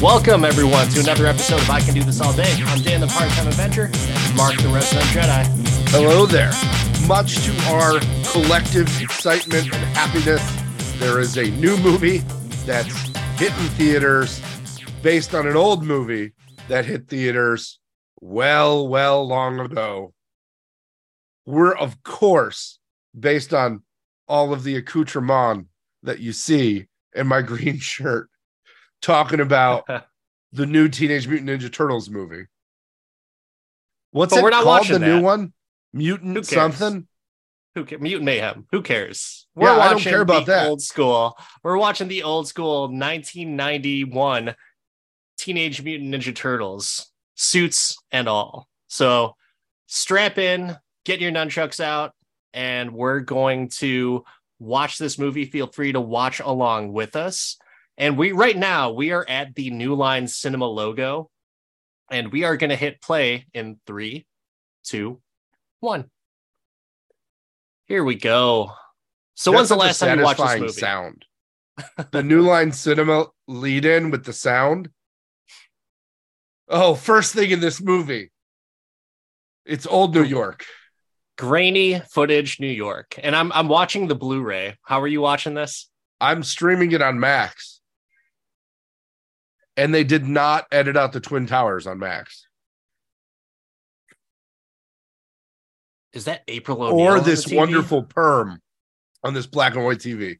Welcome, everyone, to another episode of I Can Do This All Day. I'm Dan, the part-time adventurer, and Mark, the resident Jedi. Hello there. Much to our collective excitement and happiness, there is a new movie that's hitting theaters based on an old movie that hit theaters well, well long ago. We're, of course, based on all of the accoutrement that you see in my green shirt, talking about the new Teenage Mutant Ninja Turtles movie. What's But it we're not called? watching The new one? Mutant cares? something? Who ca- Mutant Mayhem? Who cares? Yeah, I don't care about the that. Old school. We're watching the old school 1991 Teenage Mutant Ninja Turtles suits and all. So strap in, get your nunchucks out, and we're going to watch this movie. Feel free to watch along with us. And we right now we are at the New Line Cinema logo, and we are going to hit play in three, two, one. Here we go. So when's the last time you watched this movie? Sound. the New Line Cinema lead in with the sound. Oh, first thing in this movie. It's old New York. Grainy footage, New York, and I'm I'm watching the Blu-ray. How are you watching this? I'm streaming it on Max. And they did not edit out the Twin Towers on Max. Is that April O'Neil or this wonderful perm on this black and white TV.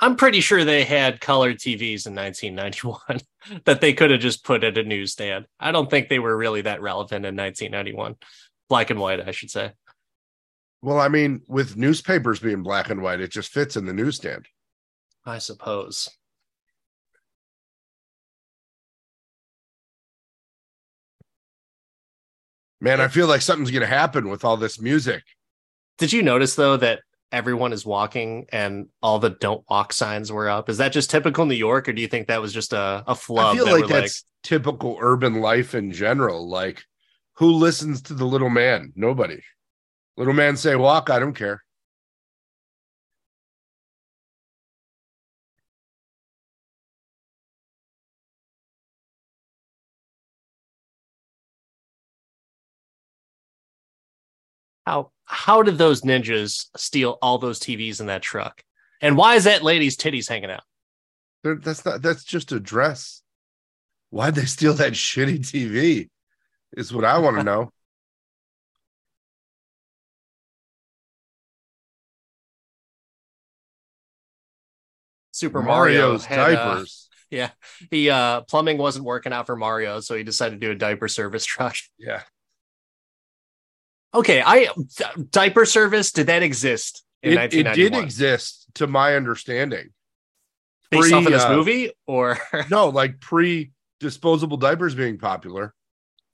I'm pretty sure they had color TVs in 1991 that they could have just put at a newsstand. I don't think they were really that relevant in 1991. Black and white, I should say. Well, I mean, with newspapers being black and white, it just fits in the newsstand. I suppose. Man, I feel like something's going to happen with all this music. Did you notice though that everyone is walking and all the don't walk signs were up? Is that just typical New York, or do you think that was just a, a flub? I feel that like that's typical urban life in general. Like, who listens to the little man? Nobody. Little man say walk, I don't care. How how did those ninjas steal all those TVs in that truck? And why is that lady's titties hanging out? They're, that's not. That's just a dress. Why'd they steal that shitty TV? Is what I want to know. Super Mario Mario's had, uh, diapers. yeah, the uh, plumbing wasn't working out for Mario, so he decided to do a diaper service truck. yeah, Okay, I diaper service did that exist in it, it did exist, to my understanding. based off of this uh, movie or No, like pre disposable diapers being popular,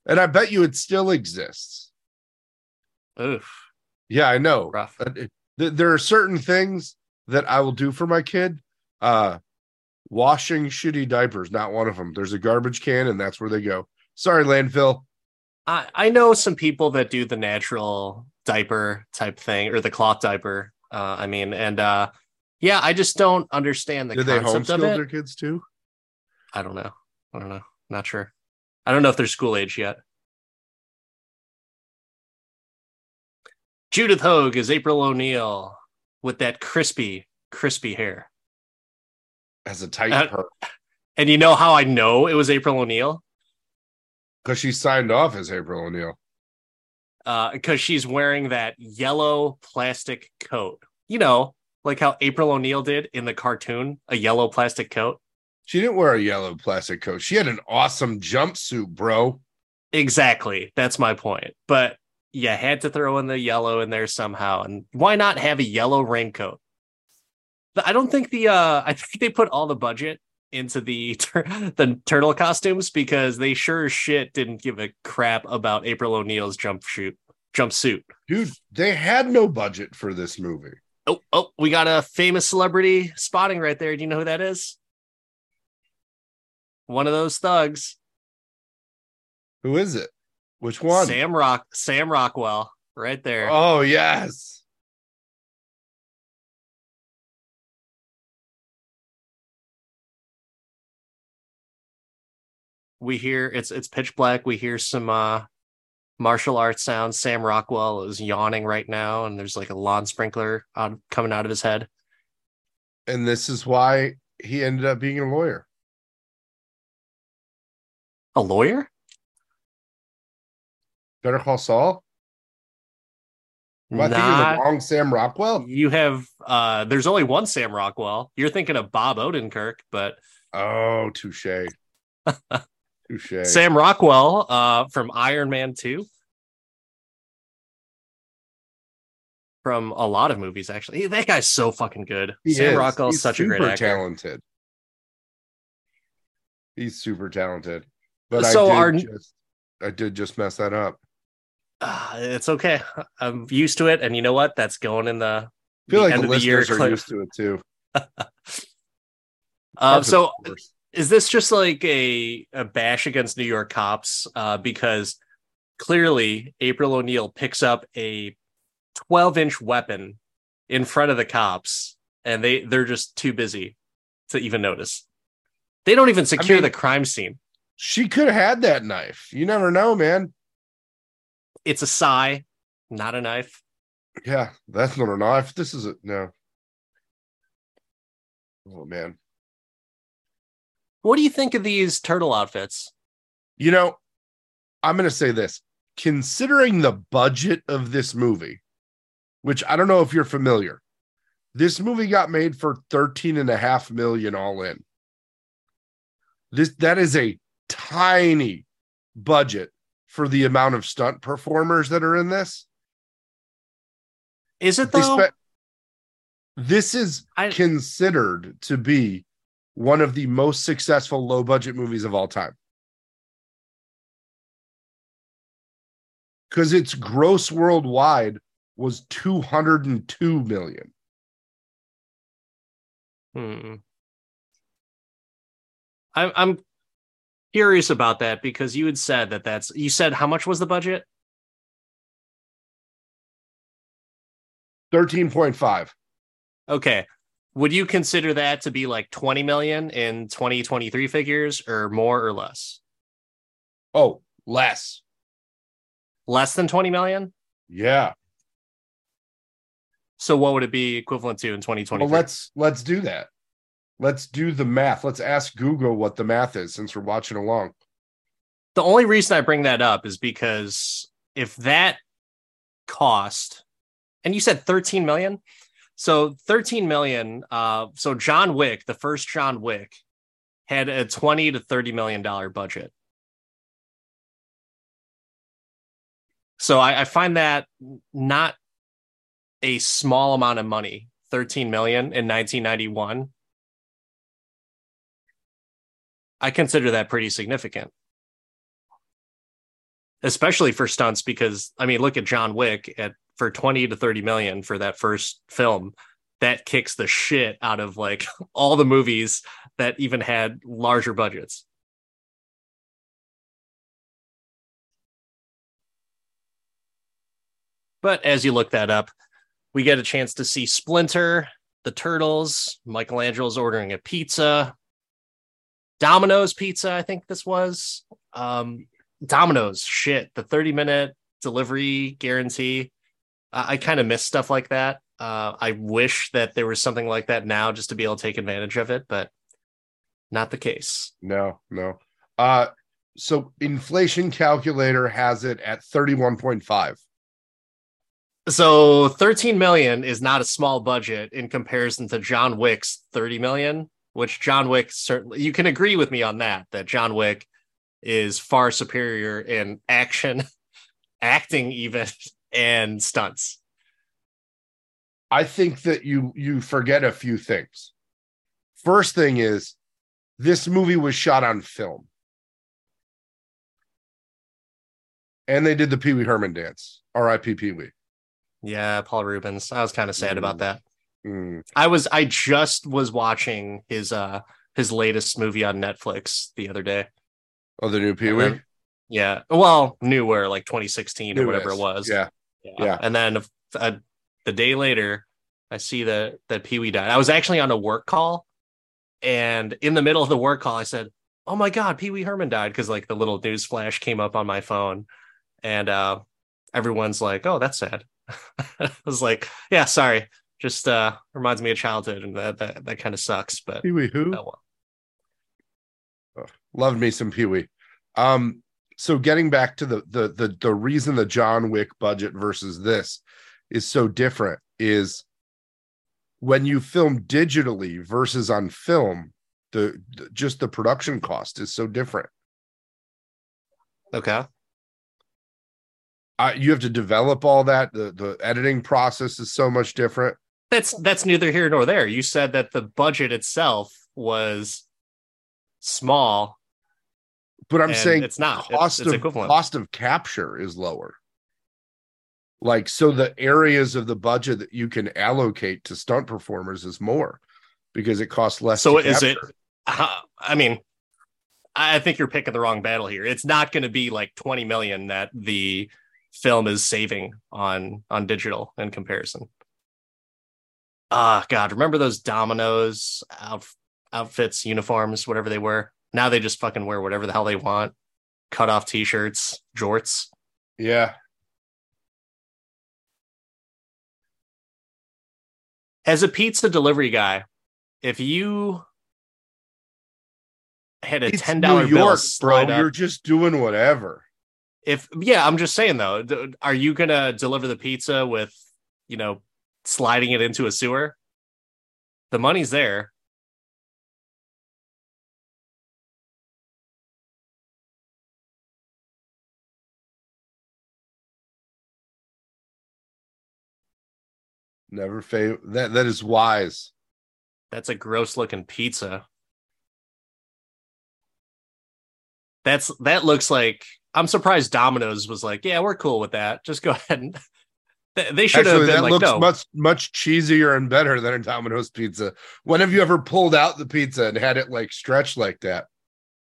and I bet you it still exists. Oof, Yeah, I know. rough. There are certain things that I will do for my kid. Uh, washing shitty diapers, not one of them. There's a garbage can, and that's where they go. Sorry, landfill. I, I know some people that do the natural diaper type thing or the cloth diaper. Uh, I mean, and uh, yeah, I just don't understand the Did they concept of homeschool it. their kids too? I don't know. I don't know. Not sure. I don't know if they're school age yet. Judith Hoag is April O'Neil with that crispy, crispy hair. As a tight Uh, perm, And you know how I know it was April O'Neil? Because she signed off as April O'Neil. Because she's wearing that yellow plastic coat. You know, like how April O'Neil did in the cartoon, a yellow plastic coat. She didn't wear a yellow plastic coat. She had an awesome jumpsuit, bro. Exactly. That's my point. But you had to throw in the yellow in there somehow. And why not have a yellow raincoat? I don't think the uh I think they put all the budget into the tur- the turtle costumes because they sure as shit didn't give a crap about April O'Neil's jumpsuit jumpsuit. Dude, they had no budget for this movie. Oh, oh, we got a famous celebrity spotting right there. Do you know who that is? One of those thugs. Who is it? Which one? Sam Rock Sam Rockwell, right there. Oh, yes. We hear it's it's pitch black. We hear some uh martial arts sounds. Sam Rockwell is yawning right now, and there's like a lawn sprinkler out, coming out of his head. And this is why he ended up being a lawyer. A lawyer? Better Call Saul? Am I thinking Not- the wrong Sam Rockwell? you have uh there's only one Sam Rockwell. You're thinking of Bob Odenkirk, but Oh, touche. touche. Sam Rockwell uh from Iron Man 2. From a lot of movies, actually. That guy's so fucking good. He Sam is. Rockwell's He's such a great super actor. talented. He's super talented. But So I our- did just I did just mess that up. Uh, it's okay. I'm used to it, and you know what? That's going in the, I feel the like end the of the year. are clip. used to it too. Uh, so course. Is this just like a, a bash against New York cops? Uh, because clearly April O'Neil picks up a 12 inch weapon in front of the cops, and they they're just too busy to even notice. They don't even secure mean- the crime scene. she could have had that knife. You never know, man. It's a sai, not a knife. Yeah, that's not a knife. This is a no. Oh man. What do you think of these turtle outfits? You know, I'm going to say this. Considering the budget of this movie, which I don't know if you're familiar, this movie got made for 13 and a half million all in. This that is a tiny budget for the amount of stunt performers that are in this. Is it though? spe- this is I- considered to be one of the most successful low budget movies of all time. Because its gross worldwide was 202 million. Hmm. I'm I'm curious about that because you had said that that's you said how much was the budget? 13.5. Okay. Would you consider that to be like 20 million in 2023 figures or more or less? Oh, less. Less than 20 million? Yeah. So what would it be equivalent to in 2023? Well, let's let's do that. Let's do the math. Let's ask Google what the math is since we're watching along. the only reason I bring that up is because if that cost, and you said 13 million, so 13 million, uh, so John Wick, the first John Wick, had a 20 to 30 million dollar budget. So I, I find that not a small amount of money, 13 million in 1991. I consider that pretty significant especially for stunts because I mean look at John Wick at for 20 to 30 million for that first film that kicks the shit out of like all the movies that even had larger budgets. But as you look that up, we get a chance to see Splinter, the Turtles, Michelangelo's ordering a pizza, Domino's pizza, I think this was. Um, Domino's shit, the 30 minute delivery guarantee. I, I kind of miss stuff like that. Uh, I wish that there was something like that now just to be able to take advantage of it, but not the case. No, no. Uh so inflation calculator has it at 31.5. So 13 million is not a small budget in comparison to John Wick's 30 million, which John Wick certainly you can agree with me on that, that John Wick is far superior in action, acting even, and stunts. I think that you you forget a few things. First thing is this movie was shot on film. And they did the Pee Wee Herman dance. R.I.P. Pee Wee. Yeah, Paul Reubens. I was kind of sad about that. Mm. I was I just was watching his uh his latest movie on Netflix the other day. Oh, the new Pee Wee? Yeah. Well, newer like 2016 or whatever is. it was. Yeah. Yeah. And then uh, the day later, I see that that Pee Wee died. I was actually on a work call, and in the middle of the work call, I said, oh my god, Pee Wee Herman died because like the little news flash came up on my phone, and uh, everyone's like, oh, that's sad. I was like, yeah, sorry, just uh, reminds me of childhood, and that that, that kind of sucks. But Pee Wee who? oh, well. Loved me some Pee Wee. Um, so getting back to the the the the reason the John Wick budget versus this is so different is when you film digitally versus on film, the, the just the production cost is so different. okay, Uh, you have to develop all that. The the editing process is so much different. that's that's neither here nor there. You said that the budget itself was small. But I'm And saying it's not. Cost it's of equivalent. cost of capture is lower. Like so, the areas of the budget that you can allocate to stunt performers is more because it costs less. So is it- capture. Uh, I mean, I think you're picking the wrong battle here. It's not going to be like 20 million that the film is saving on on digital in comparison. Ah, God, remember those Domino's out, outfits, uniforms, whatever they were? Now they just fucking wear whatever the hell they want. Cut off t-shirts, jorts. Yeah, As a pizza delivery guy, if you had a it's ten dollar bill bro. up, You're just doing whatever. if yeah i'm just saying though are you gonna deliver the pizza with you know sliding it into a sewer the money's there Never fail. That that is wise. that's a gross looking pizza that's that looks like i'm surprised domino's was like yeah we're cool with that just go ahead and They- should have been that like looks no much much cheesier and better than a Domino's pizza. When have you ever pulled out the pizza and had it like stretched like that?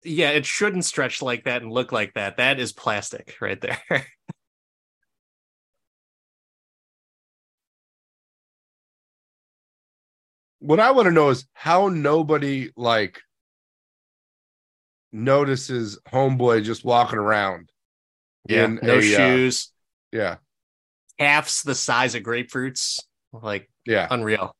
yeah it shouldn't stretch like that and look like that that is plastic right there what I want to know is how nobody like notices homeboy just walking around. yeah in no a, uh, shoes yeah, half's the size of grapefruits like yeah. unreal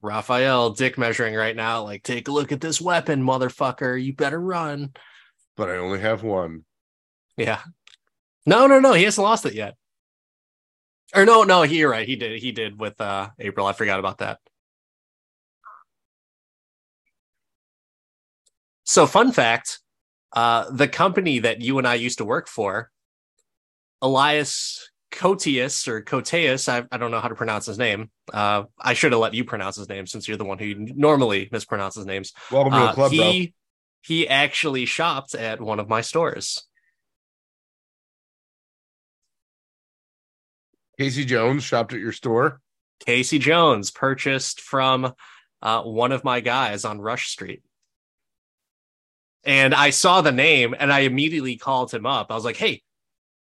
Raphael dick measuring right now like take a look at this weapon motherfucker you better run But I only have one. yeah no no no he hasn't lost it yet or no no he, you're right he did he did with uh April I forgot about that so fun fact uh the company that you and I used to work for Elias Cotius or Coteus, I, I don't know how to pronounce his name. Uh, I should have let you pronounce his name since you're the one who normally mispronounces names. Welcome to the Uh, club, bro. he he actually shopped at one of my stores. Casey Jones shopped at your store. Casey Jones purchased from uh, one of my guys on Rush Street. And I saw the name and I immediately called him up. I was like, hey,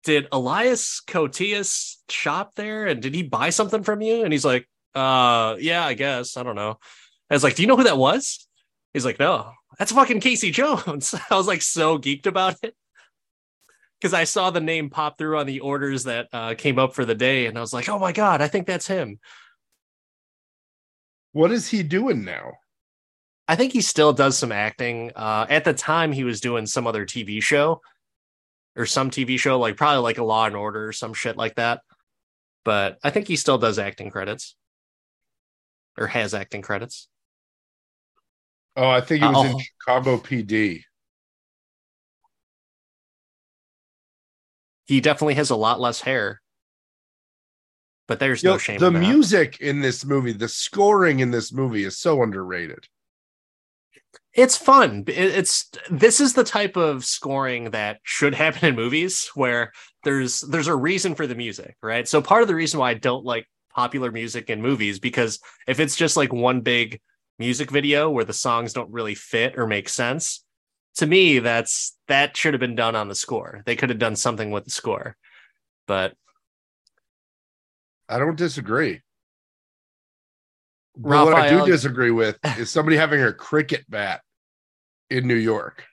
did Elias Cotius shop there? And did he buy something from you? And he's like, uh, yeah, I guess. I don't know. I was like, do you know who that was? He's like, no, that's fucking Casey Jones. I was like so geeked about it. Because I saw the name pop through on the orders that uh, came up for the day, and I was like, "Oh my god, I think that's him." What is he doing now? I think he still does some acting. Uh, at the time, he was doing some other TV show or some TV show, like probably like a Law and Order or some shit like that. But I think he still does acting credits or has acting credits. Oh, I think he was in Oh. Chicago PD. He definitely has a lot less hair, but there's You no know, shame. the in that. music in this movie, the scoring in this movie is so underrated. it's fun it's this is the type of scoring that should happen in movies where there's there's a reason for the music right so part of the reason why i don't like popular music in movies because if it's just like one big music video where the songs don't really fit or make sense to me that's that should have been done on the score they could have done something with the score but I don't disagree. But what I do disagree with is somebody having a cricket bat in New York.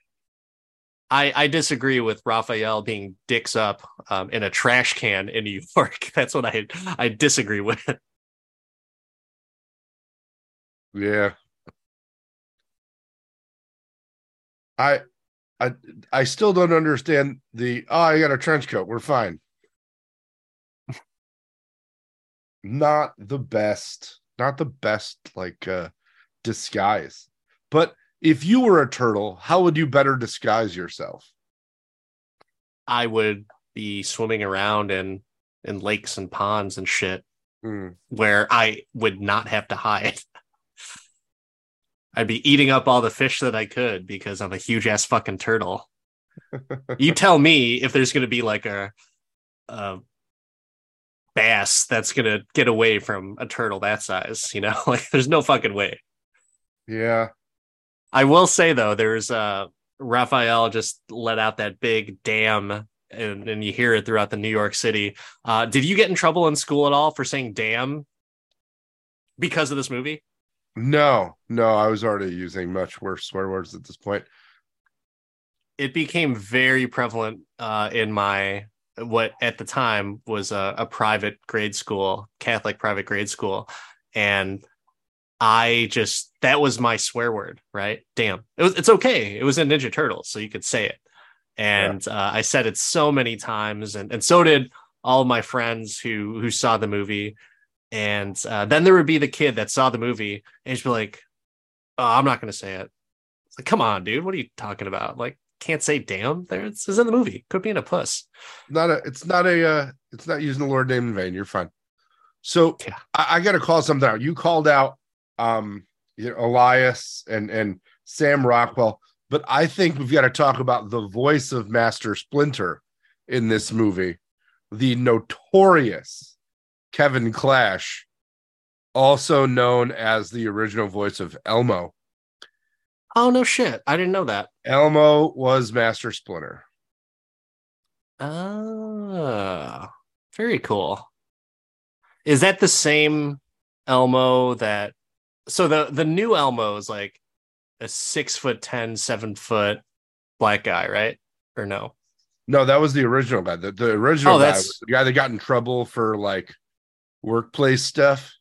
I, I disagree with Raphael being dicks up um, in a trash can in New York. That's what I I disagree with. Yeah. I I I still don't understand the oh I got a trench coat. We're fine. Not the best, not the best like uh disguise. But if you were a turtle, how would you better disguise yourself? I would be swimming around in in lakes and ponds and shit Hmm. where I would not have to hide. I'd be eating up all the fish that I could because I'm a huge ass fucking turtle. you tell me if there's gonna be like a, a bass that's gonna get away from a turtle that size, you know? Like there's no fucking way. Yeah. I will say though, there's uh Raphael just let out that big damn and, and you hear it throughout the New York City. Uh did you get in trouble in school at all for saying damn because of this movie? No, no, I was already using much worse swear words at this point. It became very prevalent uh in my what at the time was a, a private grade school, Catholic private grade school. And I just that was my swear word, right? Damn. It was it's okay. It was in Ninja Turtles, so you could say it. And uh, I said it so many times, and and so did all my friends who who saw the movie. And uh, then there would be the kid that saw the movie and he'd be like, "Oh, I'm not going to say it." It's like, come on, dude, what are you talking about? Like, can't say damn. There, it's, it's in the movie. Could be in a puss. Not a it's not a uh it's not using the Lord name in vain. You're fine. So Yeah. I, I gotta call something out. You called out um you know, Elias and and Sam Rockwell, but I think we've got to talk about the voice of Master Splinter in this movie, the notorious Kevin Clash, also known as the original voice of Elmo. Oh no, shit! I didn't know that. Elmo was Master Splinter. Ah, very cool. Is that the same Elmo that? So the the new Elmo is like a six foot ten, seven foot black guy, right? Or no? No, that was the original guy. The, the original Oh, guy the guy that got in trouble for like workplace stuff.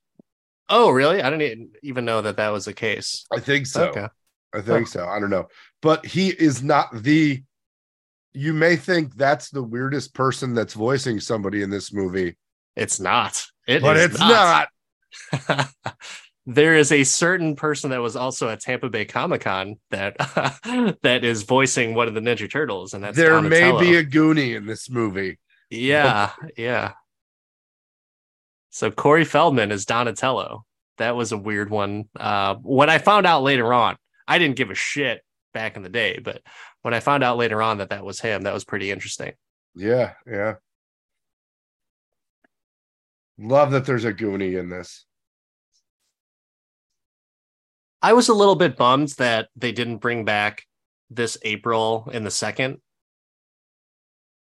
Oh, really? I didn't even know that that was the case. I think so. Okay. I think so. I don't know. But he is not the you may think that's the weirdest person that's voicing somebody in this movie, It's not. It but it's not. there is a certain person that was also at Tampa Bay Comic Con that that is voicing one of the Ninja Turtles, and that's there may be a Goonie in this movie. yeah, yeah. So Corey Feldman is Donatello. That was a weird one. Uh, when I found out later on, I didn't give a shit back in the day, but when I found out later on that that was him, that was pretty interesting. Yeah, yeah. Love that there's a Goonie in this. I was a little bit bummed that they didn't bring back this April in the second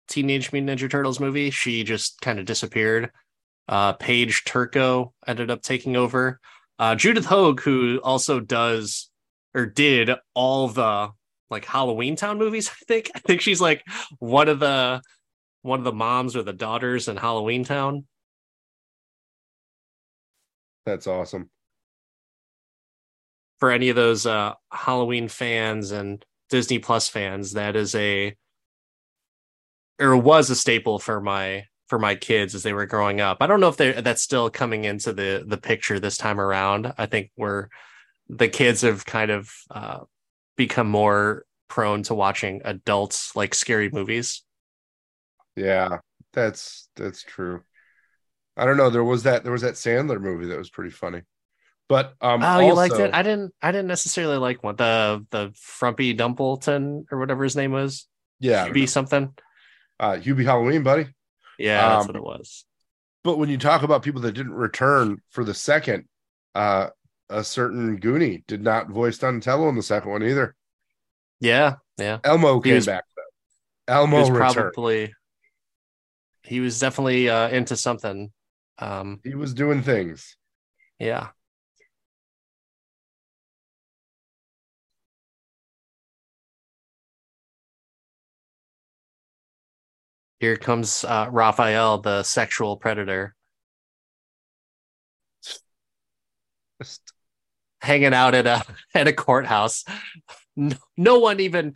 Teenage Mutant Ninja Turtles movie. She just kind of disappeared. Uh, Paige Turco ended up taking over. Uh, Judith Hoag, who also does or did all the like Halloween Town movies, I think. I think she's like one of the one of the moms or the daughters in Halloween Town. That's awesome. for any of those uh Halloween fans and Disney Plus fans, that is a or was a staple for my for my kids as they were growing up. I don't know if that's still coming into the the picture this time around. I think we're the kids have kind of uh become more prone to watching adults like scary movies. Yeah, that's that's true. I don't know. There was that there was that Sandler movie that was pretty funny. But um Oh, you liked it? I didn't I didn't necessarily like one. The the Frumpy Dumpleton or whatever his name was. yeah, Be something. uh Hubie Halloween, buddy. Yeah, that's Um, what it was. But when you talk about people that didn't return for the second, uh a certain Goonie did not voice Donatello in the second one either. Yeah, yeah. Elmo He came was- back though. Elmo was returned. probably he was definitely uh into something. Um He was doing things. yeah. Here comes uh, Raphael, the sexual predator, hanging out at a at a courthouse. No, no one even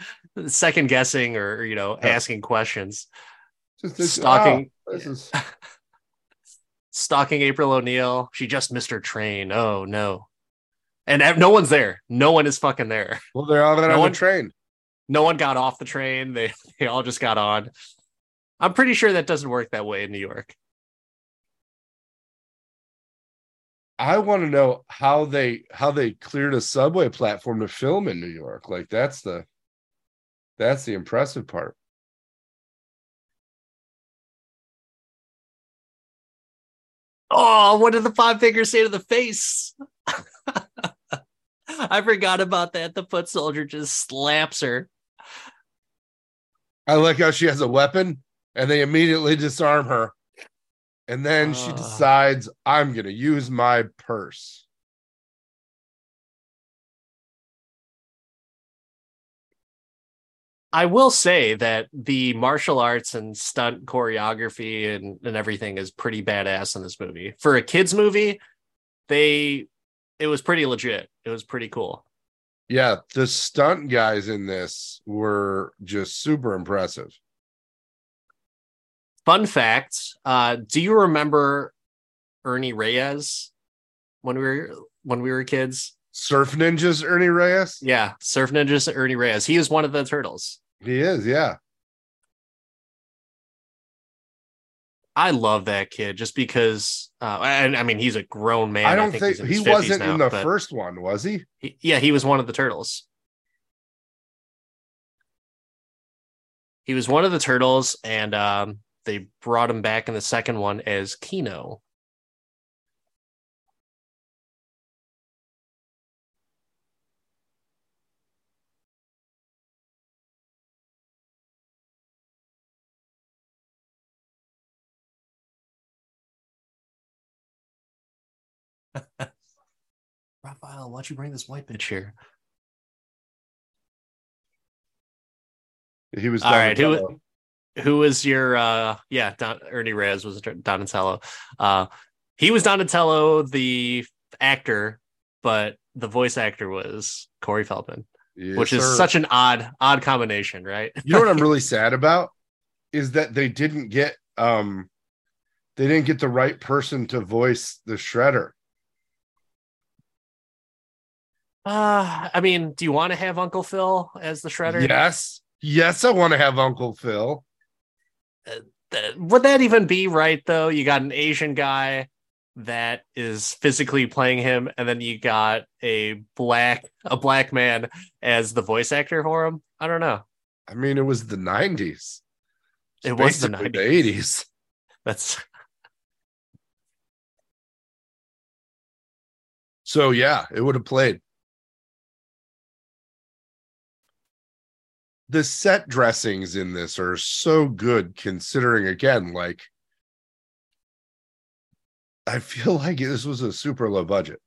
second guessing or you know Yeah. asking questions. Just this- Stalking- wow, this is Stalking April O'Neil. She just missed her train. Oh no. And no one's there. No one is fucking there. well, they're all on No the one- train. No one got off the train. They they all just got on. I'm pretty sure that doesn't work that way in New York. I want to know how they how they cleared a subway platform to film in New York. Like that's the that's the impressive part. Oh, what did the five fingers say to the face? I forgot about that. The foot soldier just slaps her. I like how she has a weapon and they immediately disarm her. And then she Ah. decides, I'm going to use my purse. I will say that the martial arts and stunt choreography and, and everything is pretty badass in this movie. For a kids movie, they it was pretty legit. It was pretty cool. Yeah, the stunt guys in this were just super impressive. Fun fact, uh, do you remember Ernie Reyes when we were when we were kids? Surf Ninjas Ernie Reyes? Yeah, Surf Ninjas Ernie Reyes. He is one of the turtles. He is, yeah. I love that kid just because uh and I mean he's a grown man. I don't think, he's he wasn't now, in the first one, was he? he- yeah, he was one of the turtles. He was one of the turtles, and um, they brought him back in the second one as Keno. Raphael, why'd you bring this white bitch here? He was All right, who- Donatello. Who was your uh yeah Don, ernie reyes was donatello uh he was donatello the actor but the voice actor was corey feldman Yes, which is sir. such an odd odd combination right you know what I'm really sad about is that they didn't get um they didn't get the right person to voice the shredder. uh i mean do you want to have uncle phil as the shredder Yes. Yes, I want to have Uncle Phil. Would that even be right though you got an asian guy that is physically playing him and then you got a black a black man as the voice actor for him i don't know I mean, it was the 90s. It was the basically 90s. the 80s. that's So yeah, it would have played. The set dressings in this are so good considering again like I feel like this was a super low budget.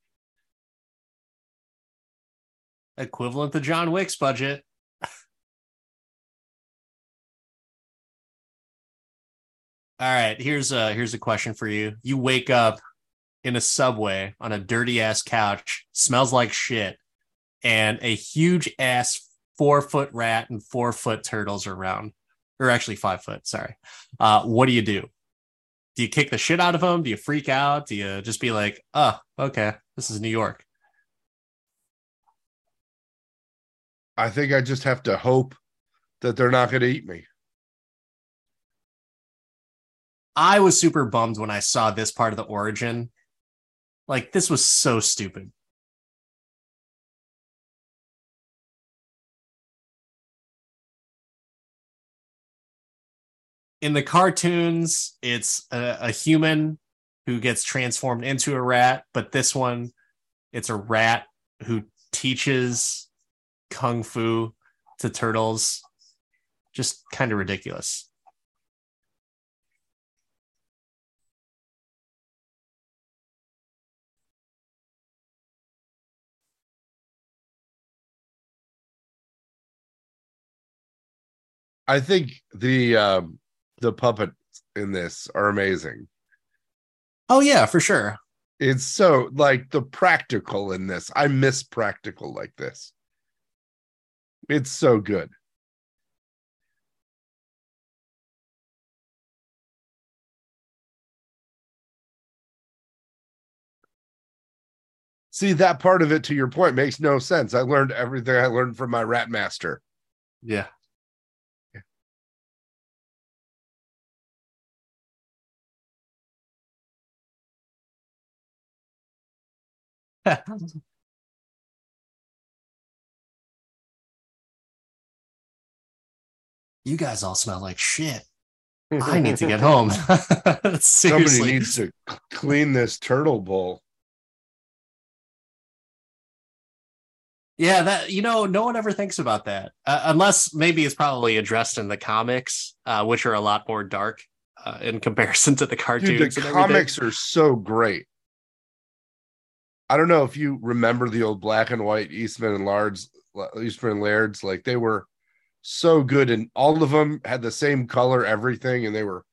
equivalent to John Wick's budget. All right, here's a here's a question for you. You wake up in a subway on a dirty ass couch, smells like shit, and a huge ass four foot rat and four foot turtles around, or actually five foot. Sorry. Uh, what do you do? Do you kick the shit out of them? Do you freak out? Do you just be like, oh, okay, this is New York? I think I just have to hope that they're not going to eat me. I was super bummed when I saw this part of the origin. Like this was so stupid. In the cartoons, it's a, a human who gets transformed into a rat, but this one, it's a rat who teaches kung fu to turtles. Just kind of ridiculous. I think the um the puppets in this are amazing. Oh yeah, for sure. It's so like the practical in this. I miss practical like this. It's so good. See that part of it to your point makes no sense. I learned everything I learned from my rat master. Yeah. you guys all smell like shit. I need to get home. Somebody needs to clean this turtle bowl. Yeah, that you know, no one ever thinks about that, uh, unless maybe it's probably addressed in the comics, uh, which are a lot more dark uh, in comparison to the cartoons. Dude, the and everything. comics are so great. I don't know if you remember the old black and white Eastman and Lards, Eastman and Laird's, like they were so good, and all of them had the same color, everything, and they were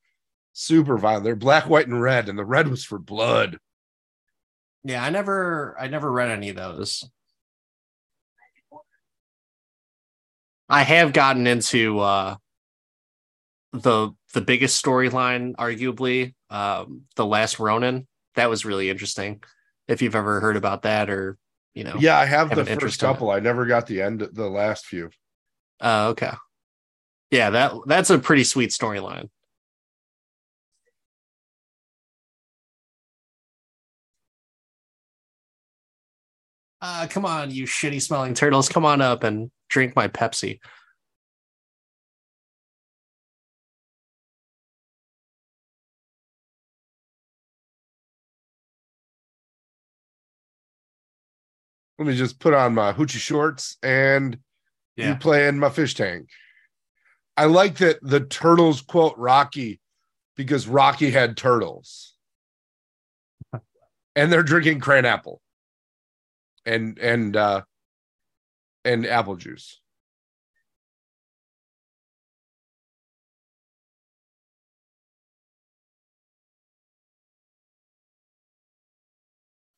super violent. They're black, white, and red, and the red was for blood. Yeah, I never, I never read any of those. I have gotten into uh, the the biggest storyline, arguably, um, the Last Ronin. That was really interesting. If you've ever heard about that, or you know, Yeah, I have, Have the first interest in it. couple. I never got the end, of the last few. Uh, okay. Yeah, that that's a pretty sweet storyline. Uh, come on, you shitty smelling turtles. Come on up and drink my Pepsi. Let me just put on my hoochie shorts and you play in my fish tank. I like that the turtles quote Rocky because Rocky had turtles. and they're drinking cran apple and and uh and apple juice.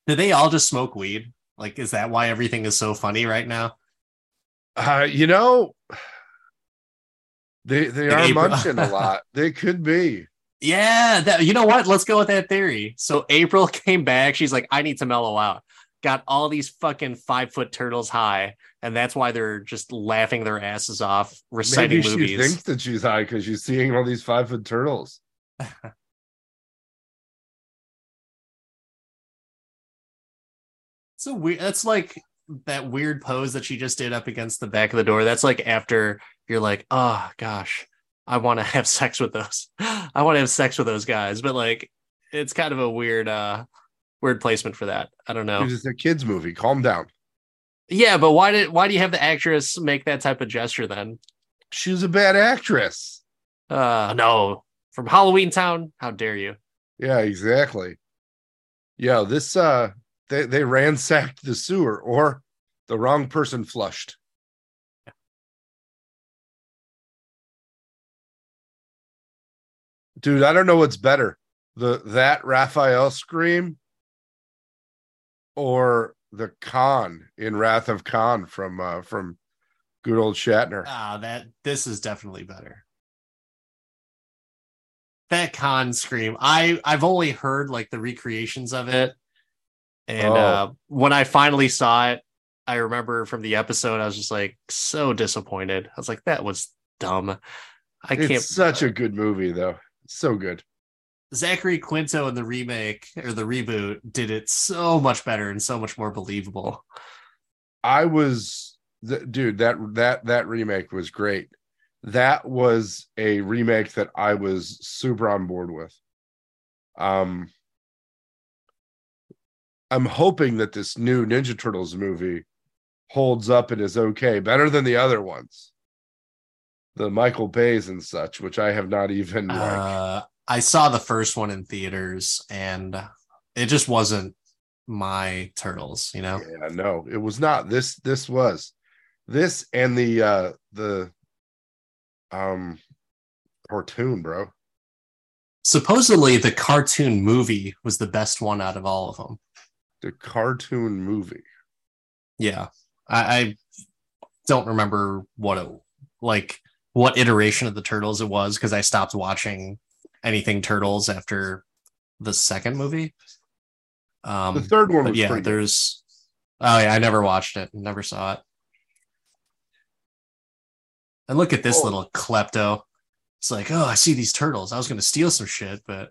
Do they all just smoke weed? Like, is that why everything is so funny right now? Uh you know they they Like are April- munching a lot. They could be. Yeah, that, you know what? Let's go with that theory. So April came back. She's like, I need to mellow out. Got all these fucking five foot turtles high, and that's why they're just laughing their asses off, reciting Maybe she movies. thinks that she's high because she's seeing all these five foot turtles. So weird. That's like that weird pose that she just did up against the back of the door. That's like after you're like, oh gosh, I want to have sex with those. I want to have sex with those guys. But like, it's kind of a weird, uh, weird placement for that. I don't know. It's a kids movie. Calm down. Yeah, but why did why do you have the actress make that type of gesture then? She's a bad actress. Uh, no, from Halloween Town. How dare you? Yeah, exactly. Yeah, this uh they they ransacked the sewer or the wrong person flushed. Dude, I don't know what's better. The that Raphael scream or the Khan in Wrath of Khan from uh from good old Shatner. Ah, that this is definitely better. That Khan scream. I I've only heard like the recreations of it, and Oh. uh, when I finally saw it, I remember from the episode I was just like so disappointed. I was like, that was dumb. I it's can't. such a good movie though. So good. Zachary Quinto in the remake or the reboot did it so much better and so much more believable. I was th- dude that that that remake was great. That was a remake that I was super on board with. Um I'm hoping that this new Ninja Turtles movie holds up and is okay, better than the other ones. The Michael Bay's and such, which I have not even Uh, I saw the first one in theaters, and it just wasn't my turtles. You know, Yeah, no, it was not. This this was this and the uh the um cartoon, bro. Supposedly, the cartoon movie was the best one out of all of them. The cartoon movie. Yeah, I, I don't remember what it like what iteration of the turtles it was because I stopped watching anything turtles after the second movie. Um, The third one was yeah, good. there's. Oh yeah, I never watched it. Never saw it. And look at this Oh. little klepto. It's like, oh, I see these turtles. I was gonna steal some shit, but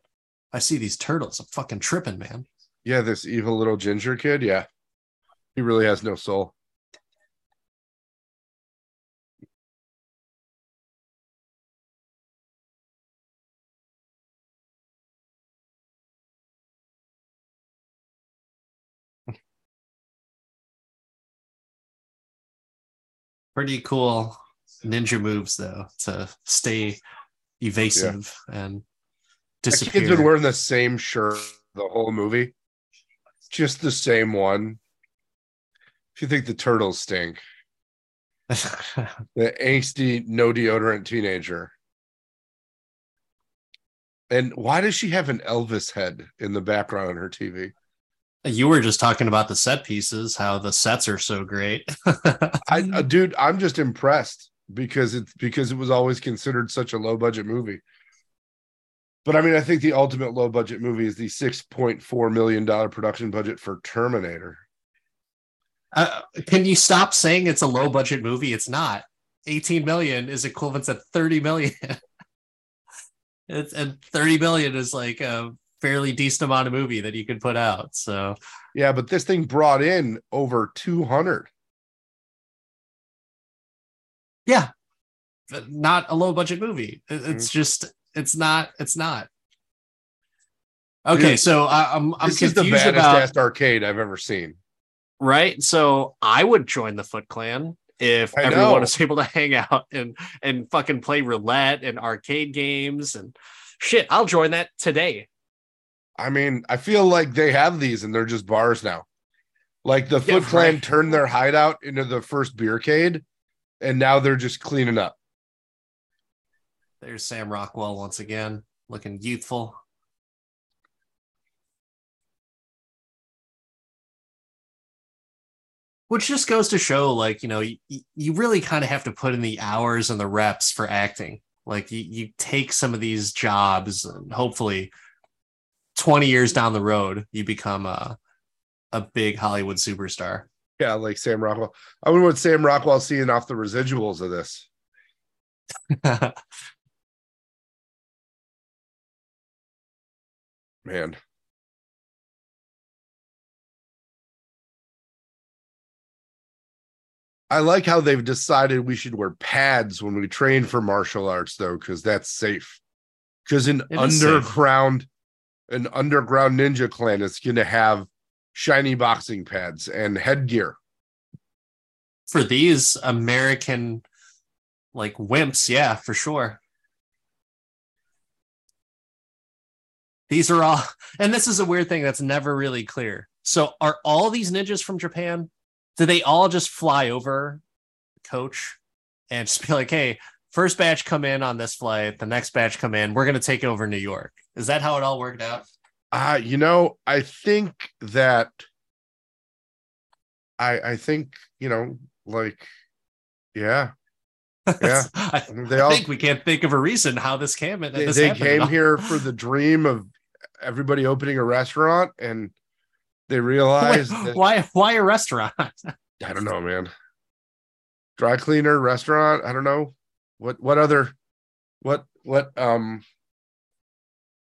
I see these turtles. I'm fucking tripping, man. Yeah, this evil little ginger kid. Yeah. He really has no soul. Pretty cool ninja moves though to stay evasive and disappear. That kid's been wearing the same shirt the whole movie. Just the same one. If you think the turtles stink, the angsty, no deodorant teenager. And why does she have an Elvis head in the background on her TV? you were just talking about the set pieces, how the sets are so great. I, dude, I'm just impressed because it's because it was always considered such a low budget movie. But I mean, I think the ultimate low budget movie is the six point four million dollar production budget for Terminator. Uh, can you stop saying it's a low budget movie? It's not. 18 million is equivalent to 30 million. it's, and 30 million is like a fairly decent amount of movie that you could put out. So Yeah, but this thing brought in over two hundred. yeah, but not a low budget movie. It- It's just, it's not, it's not. Okay, Dude, so I, I'm I'm This is the confused baddest about ass arcade I've ever seen. right. So I would join the Foot Clan if I everyone know. was able to hang out and and fucking play roulette and arcade games and shit. I'll join that today. I mean, I feel like they have these and they're just bars now. Like the Yeah, Foot Clan right. turned their hideout into the first beercade, and now they're just cleaning up. There's Sam Rockwell once again, looking youthful. Which just goes to show, like, you know, you, you really kind of have to put in the hours and the reps for acting. Like, you, you take some of these jobs, and hopefully, 20 years down the road, you become a, a big Hollywood superstar. Yeah, like Sam Rockwell. I wonder what Sam Rockwell seeing off the residuals of this. Man. I like how they've decided we should wear pads when we train for martial arts, though, because that's safe. Because an It is safe. underground, an underground ninja clan is going to have shiny boxing pads and headgear. for these American like wimps, yeah, for sure. These are all, and this is a weird thing that's never really clear. So, are all these ninjas from Japan? Do they all just fly over, coach, and just be like, "Hey, first batch come in on this flight, the next batch come in. We're gonna take over New York." Is that how it all worked out? Uh, you know, I think that I I think, you know, like yeah, Yeah. I, they I think we can't think of a reason how this came. they, this they came here for the dream of everybody opening a restaurant and they realized Why, that, why? Why a restaurant? I don't know, man. Dry cleaner, restaurant, I don't know. What what other what what um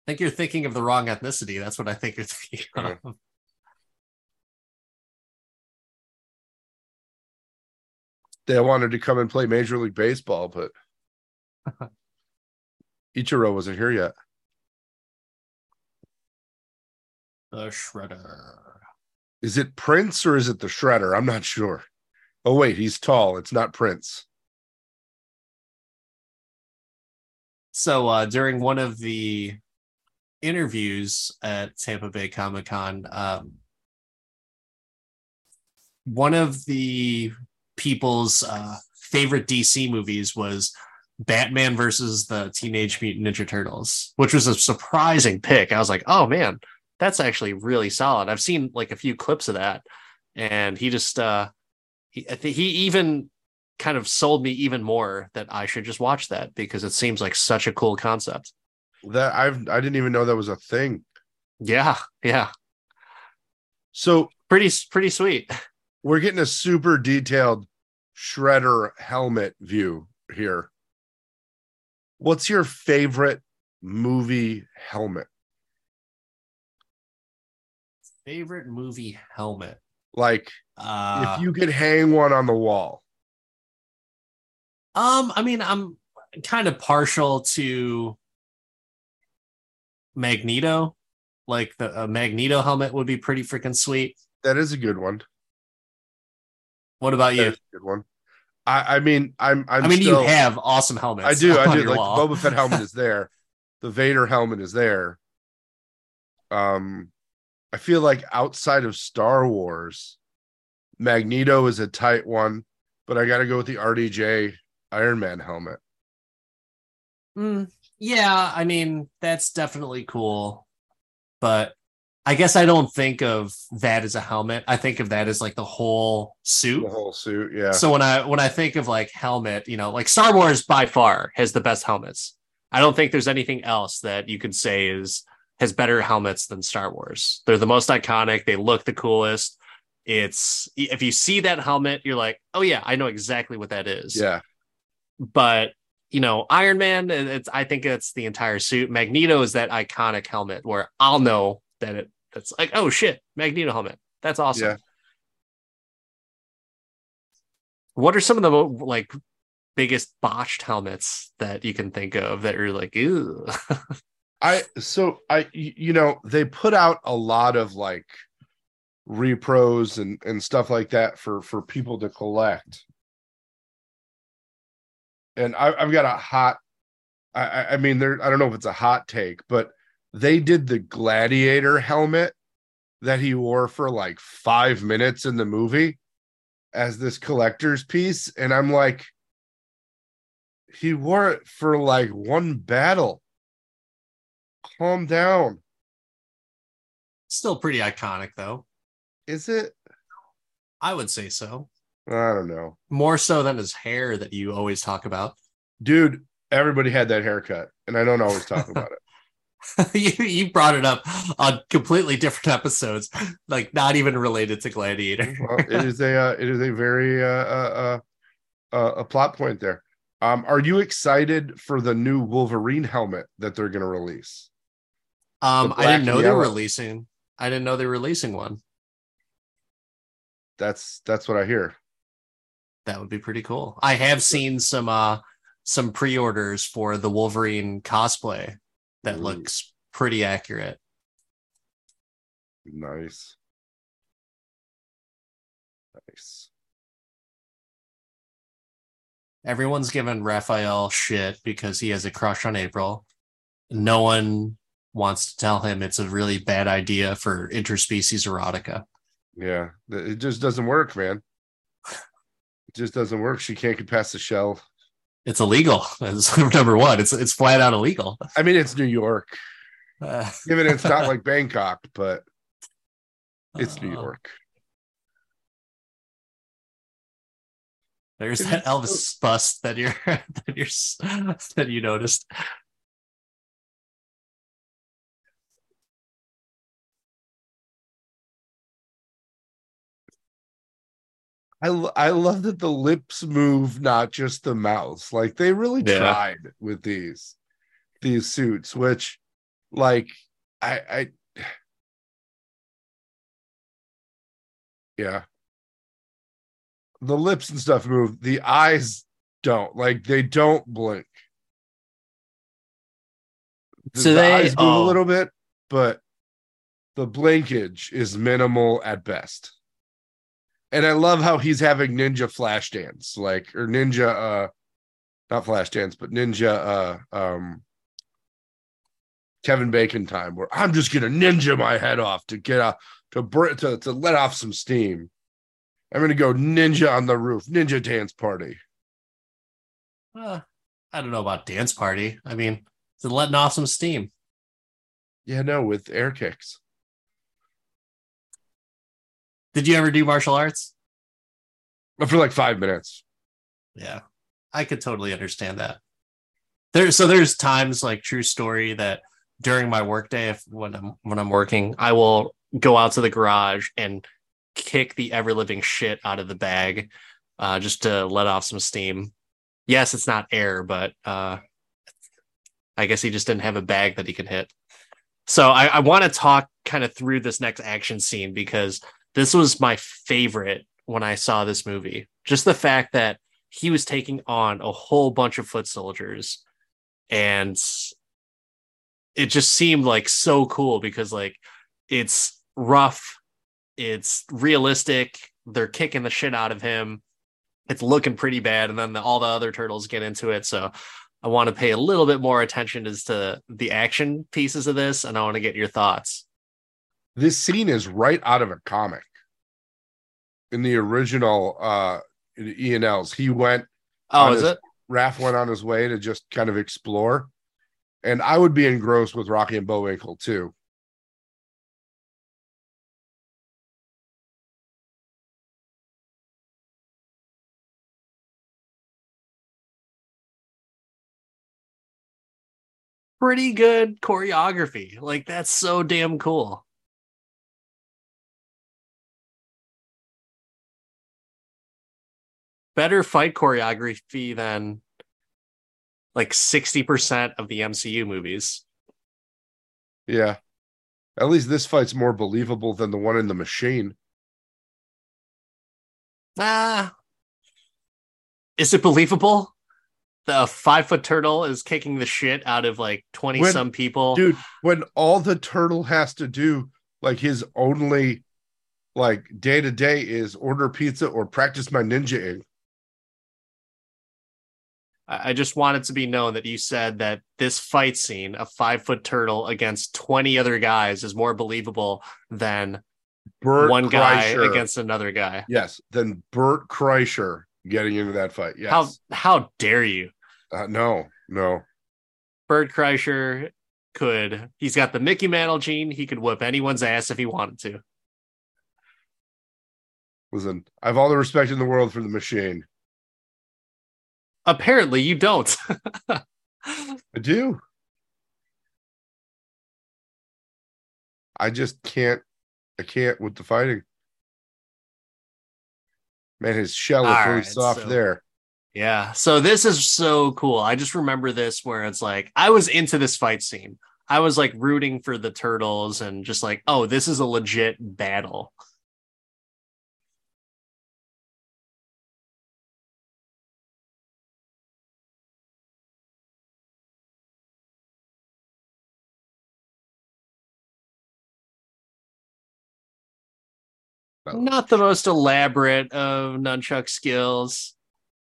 I think you're thinking of the wrong ethnicity. That's what I think you're thinking Yeah. of. they wanted to come and play Major League Baseball, but Ichiro wasn't here yet. The shredder. Is it Prince or is it the Shredder? I'm not sure. Oh wait, he's tall. It's not Prince. So uh, during one of the interviews at Tampa Bay Comic Con, um, one of the people's uh, favorite DC movies was Batman versus the Teenage Mutant Ninja Turtles, which was a surprising pick. I was like, oh man, that's actually really solid. I've seen like a few clips of that, and he just uh he I think he even kind of sold me even more that I should just watch that because it seems like such a cool concept. That I've I didn't even know that was a thing. Yeah, yeah. So Pretty pretty sweet. we're getting a super detailed shredder helmet view here. What's your favorite movie helmet? Favorite movie helmet. Like Uh if you could hang one on the wall. Um, I mean, I'm kind of partial to Magneto. Like the a Magneto helmet would be pretty freaking sweet. That is a good one. What about That you? a good one. I, I mean, I'm I'm I mean, still, you have awesome helmets. I do, I do. Like wall. the Boba Fett helmet is there. The Vader helmet is there. Um, I feel like outside of Star Wars, Magneto is a tight one, but I got to go with the RDJ Iron Man helmet. Mm, yeah, I mean, that's definitely cool. But I guess I don't think of that as a helmet. I think of that as like the whole suit. The whole suit, yeah. So when I when I think of like helmet, you know, like Star Wars by far has the best helmets. I don't think there's anything else that you could say is has better helmets than Star Wars. They're the most iconic. They look the coolest. It's if you see that helmet, you're like, oh yeah, I know exactly what that is. yeah, But you know, Iron Man, it's I think it's the entire suit. Magneto is that iconic helmet where I'll know that it that's like, oh shit, Magneto helmet. That's awesome. Yeah. What are some of the like biggest botched helmets that you can think of that are like, ew? I so I you know they put out a lot of like repros and and stuff like that for for people to collect. And I, I've got a hot, I I- mean there I don't know if it's a hot take, but they did the gladiator helmet that he wore for like five minutes in the movie as this collector's piece, and I'm like, he wore it for like one battle calm down. Still pretty iconic though. Is it? I would say so. I don't know. More so than his hair that you always talk about. Dude, everybody had that haircut, and I don't always talk about it. you you brought it up on completely different episodes, like not even related to Gladiator. Well, it is a uh, it is a very uh, uh, uh, uh, a plot point there. Um, are you excited for the new Wolverine helmet that they're going to release? Um, I didn't know they were releasing. I didn't know they were releasing one. That's that's what I hear. That would be pretty cool. I have seen some uh some pre-orders for the Wolverine cosplay that Ooh. looks pretty accurate. Nice, nice. Everyone's giving Raphael shit because he has a crush on April. No one wants to tell him it's a really bad idea for interspecies erotica. Yeah, it just doesn't work, man. It just doesn't work. She can't get past the shell. It's illegal. That's number one. It's it's flat out illegal. I mean, it's New York. Uh, Given it's not like Bangkok, but it's New uh, York. There's that Elvis bust that you're that you're that you noticed. I I love that the lips move, not just the mouth. Like they really Yeah. tried with these these suits, which like I I yeah. The lips and stuff move. The eyes don't. Like they don't blink. The, So the they- eyes move oh. a little bit, but the blinkage is minimal at best. And I love how he's having ninja flash dance, like or ninja uh not flash dance, but ninja uh um Kevin Bacon time where I'm just gonna ninja my head off to get off to br- to, to let off some steam. I'm gonna go ninja on the roof, ninja dance party. Uh, I don't know about dance party. I mean, it's letting off some steam. Yeah, no, with air kicks. Did you ever do martial arts? For like five minutes. Yeah, I could totally understand that. There, so there's times like true story that during my workday, if when I'm when I'm working, I will go out to the garage and kick the ever living shit out of the bag, uh, just to let off some steam. Yes, it's not air, but uh, I guess he just didn't have a bag that he could hit. So I, I want to talk kind of through this next action scene because this was my favorite when I saw this movie. Just the fact that he was taking on a whole bunch of foot soldiers and it just seemed like so cool because like it's rough, it's realistic, they're kicking the shit out of him. It's looking pretty bad and then the, all the other turtles get into it. So I want to pay a little bit more attention as to the action pieces of this and I want to get your thoughts. This scene is right out of a comic. In the original uh E&Ls, he went Oh, is his, it? Raph went on his way to just kind of explore. And I would be engrossed with Rocky and Bullwinkle too. Pretty good choreography. Like that's so damn cool. Better fight choreography than like 60% of the MCU movies. Yeah. At least this fight's more believable than the one in the machine. Ah. Is it believable? The five foot turtle is kicking the shit out of like 20 When- some people. Dude, when all the turtle has to do, like his only like day to day is order pizza or practice my ninja I I just wanted to be known that you said that this fight scene, a five foot turtle against 20 other guys, is more believable than Bert one guy against another guy. yes, than Bert Kreischer getting into that fight. Yes. How how dare you? Uh, no, no. Bert Kreischer could he's got the Mickey Mantle gene, he could whip anyone's ass if he wanted to. Listen, I have all the respect in the world for the machine. Apparently you don't. I do. I just can't. I can't with the fighting. Man, his shell is All really right, soft so- there. Yeah. So this is so cool. I just remember this where it's like I was into this fight scene. I was like rooting for the turtles and just like, oh, this is a legit battle. Not the most elaborate of nunchuck skills,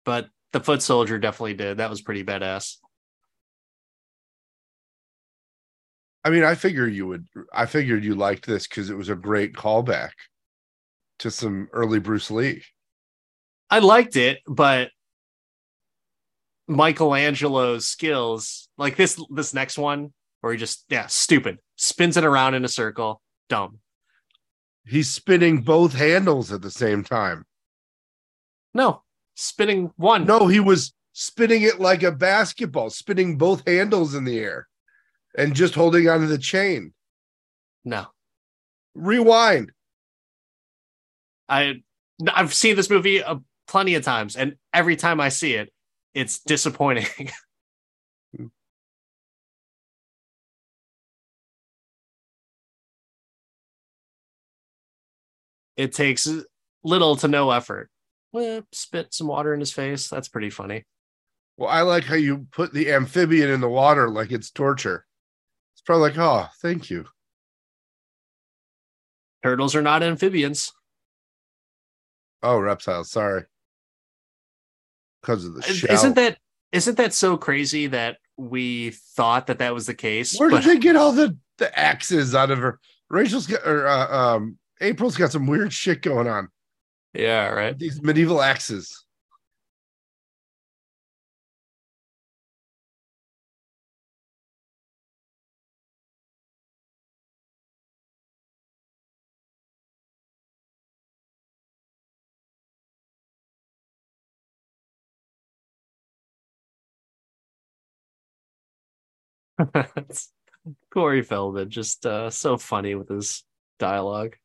but the foot soldier definitely did. That was pretty badass. I mean, I figured you would. I figured you liked this because it was a great callback to some early Bruce Lee. I liked it, but Michelangelo's skills, like this this next one, where he just yeah, stupid, spins it around in a circle, dumb. He's spinning both handles at the same time. No, spinning one. No, he was spinning it like a basketball, spinning both handles in the air and just holding onto the chain. no. Rewind. I I've seen this movie uh, plenty of times, and every time I see it, it's disappointing. it takes little to no effort. Well, spit some water in his face. That's pretty funny. Well, I like how you put the amphibian in the water like it's torture. It's probably like, oh, thank you. Turtles are not amphibians. Oh, reptiles. Sorry. Because of the shell. Isn't that isn't that so crazy that we thought that that was the case? Where did but- they get all the the axes out of her? Rachel's got or uh, um April's got some weird shit going on. Yeah, right. These medieval axes. Corey Feldman, just uh, so funny with his dialogue.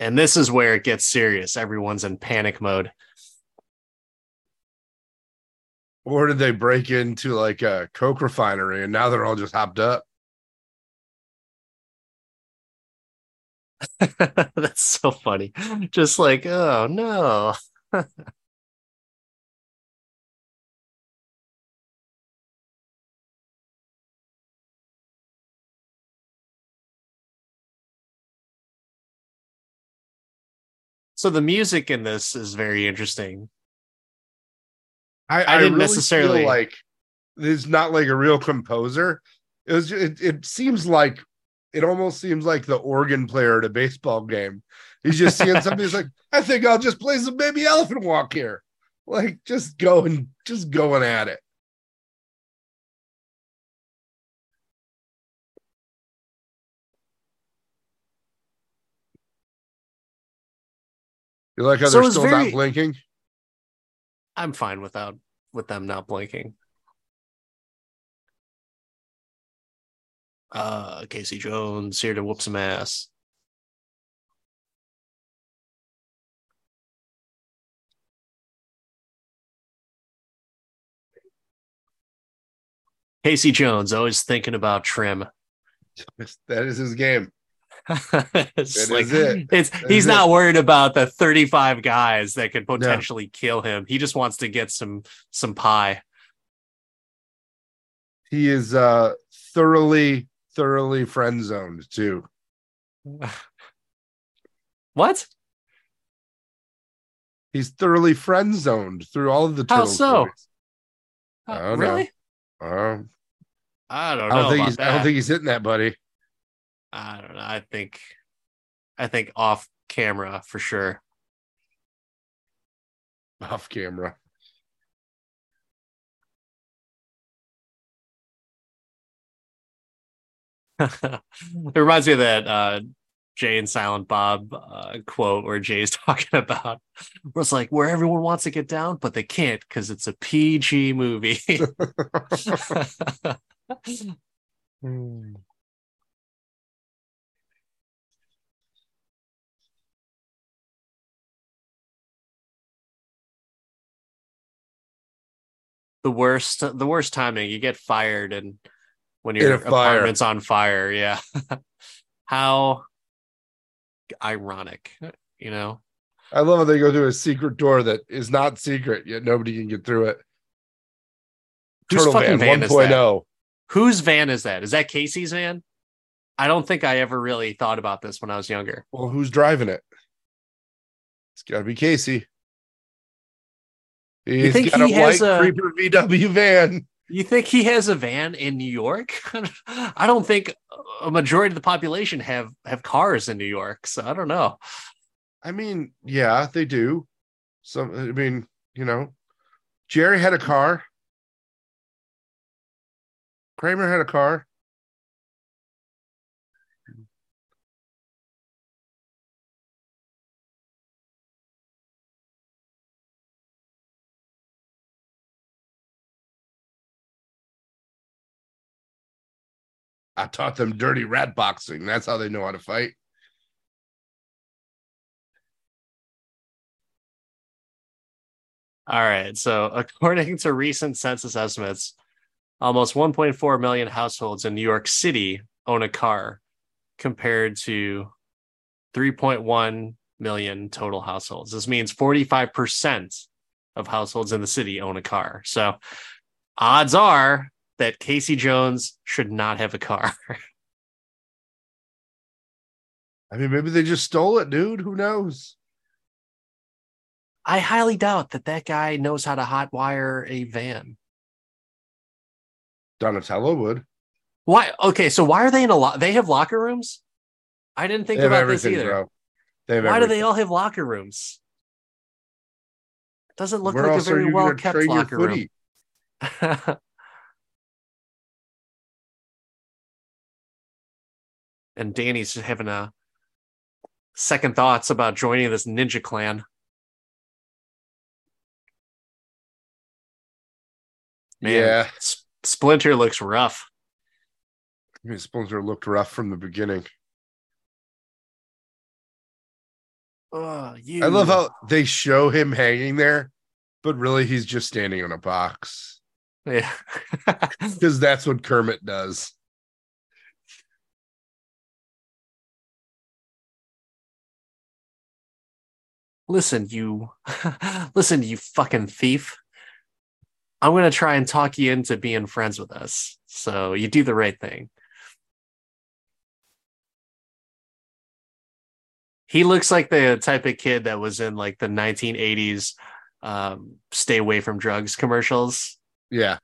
And this is where it gets serious. Everyone's in panic mode. Or did they break into like a coke refinery and now they're all just hopped up? That's so funny. Just like, oh no. so the music in this is very interesting. I, I didn't really necessarily- feel like is not like a real composer. It was. It, it seems like it almost seems like the organ player at a baseball game. He's just seeing something. He's like, I think I'll just play some baby elephant walk here. Like just going, just going at it. You like how So they're still very- not blinking? I'm fine without with them not blinking. Uh Casey Jones here to whoop some ass. Casey Jones always thinking about trim. That is his game. it's That like is it. it's That he's not it. worried about the 35 guys that could potentially kill him. He just wants to get some some pie. He is uh thoroughly, thoroughly friend zoned too. What? He's thoroughly friend zoned through all of the How so? movies. I don't know. really? Um, I don't I know. don't think he's. that. I don't think he's hitting that, buddy. I don't know. I think I think off camera for sure. Off camera. it reminds me of that uh Jay and Silent Bob uh, quote where Jay's talking about where it's like where everyone wants to get down, but they can't because it's a PG movie. the worst the worst timing. You get fired and when your apartment's on fire, yeah. How ironic, you know? I love how they go through a secret door that is not secret yet nobody can get through it. Whose Turtle fucking Van van is 1.0. Whose van is that? Is that Casey's van? I don't think I ever really thought about this when I was younger. Well, who's driving it? It's got to be Casey. He's think got he a has white a- creeper VW van. You think he has a van in New York? I don't think a majority of the population have have cars in New York, so I don't know. I mean, yeah, they do. Some, I mean, you know, Jerry had a car. Kramer had a car. I taught them dirty rat boxing. That's how they know how to fight. All right. So, according to recent census estimates, almost 1.4 million households in New York City own a car compared to 3.1 million total households. This means 45% of households in the city own a car. So, odds are that Casey Jones should not have a car. I mean, maybe they just stole it, dude. Who knows? I highly doubt that that guy knows how to hotwire a van. Donatello would. Why? Okay, so why are they in a lot? They have locker rooms. I didn't think about this either. bro. They have Why do they all have locker rooms? Doesn't look Where like a very well kept locker room. and Danny's just having a second thoughts about joining this ninja clan. Man, Yeah. S- Splinter looks rough. I mean, Splinter looked rough from the beginning. Oh, you. I love how they show him hanging there, but really he's just standing on a box Yeah. because that's what Kermit does. Listen, you. listen, you fucking thief. I'm gonna try and talk you into being friends with us. So you do the right thing. He looks like the type of kid that was in like the 1980s um, stay away from drugs commercials. Yeah.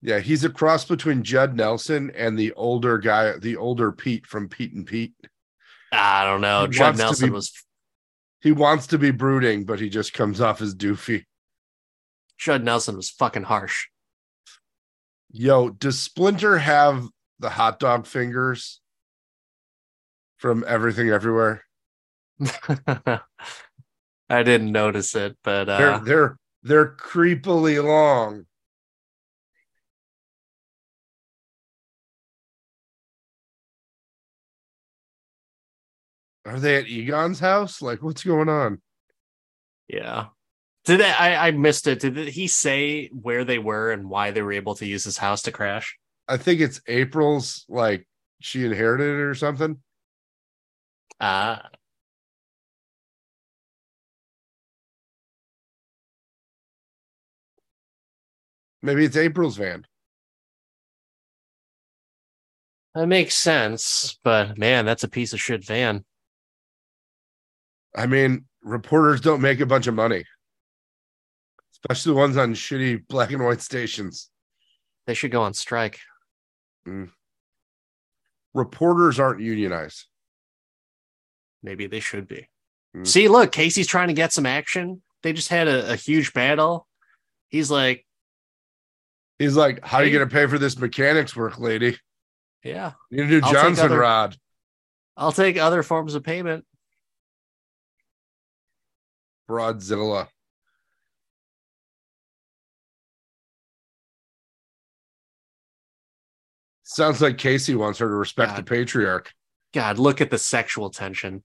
Yeah, he's a cross between Judd Nelson and the older guy, the older Pete from Pete and Pete. I don't know. He Judd Nelson be- was He wants to be brooding, but he just comes off as doofy. Judd Nelson was fucking harsh. Yo, does Splinter have the hot dog fingers from everything everywhere? I didn't notice it, but They're uh, they're they're creepily long. Are they at Egon's house? Like, what's going on? yeah. Did I, I I missed it? Did he say where they were and why they were able to use his house to crash? I think it's April's like she inherited it or something. Ah, Maybe it's April's van. that makes sense. But man, that's a piece of shit van. I mean, reporters don't make a bunch of money, especially the ones on shitty black and white stations. They should go on strike. Reporters aren't unionized. Maybe they should be. Mm. See, look, Casey's trying to get some action. They just had a, a huge battle. He's like, He's like, "How are you going to pay for this mechanics work, lady? yeah, You need a new Johnson other- rod." I'll take other forms of payment. Broadzilla. Sounds like Casey wants her to respect the patriarch. God, look at the sexual tension.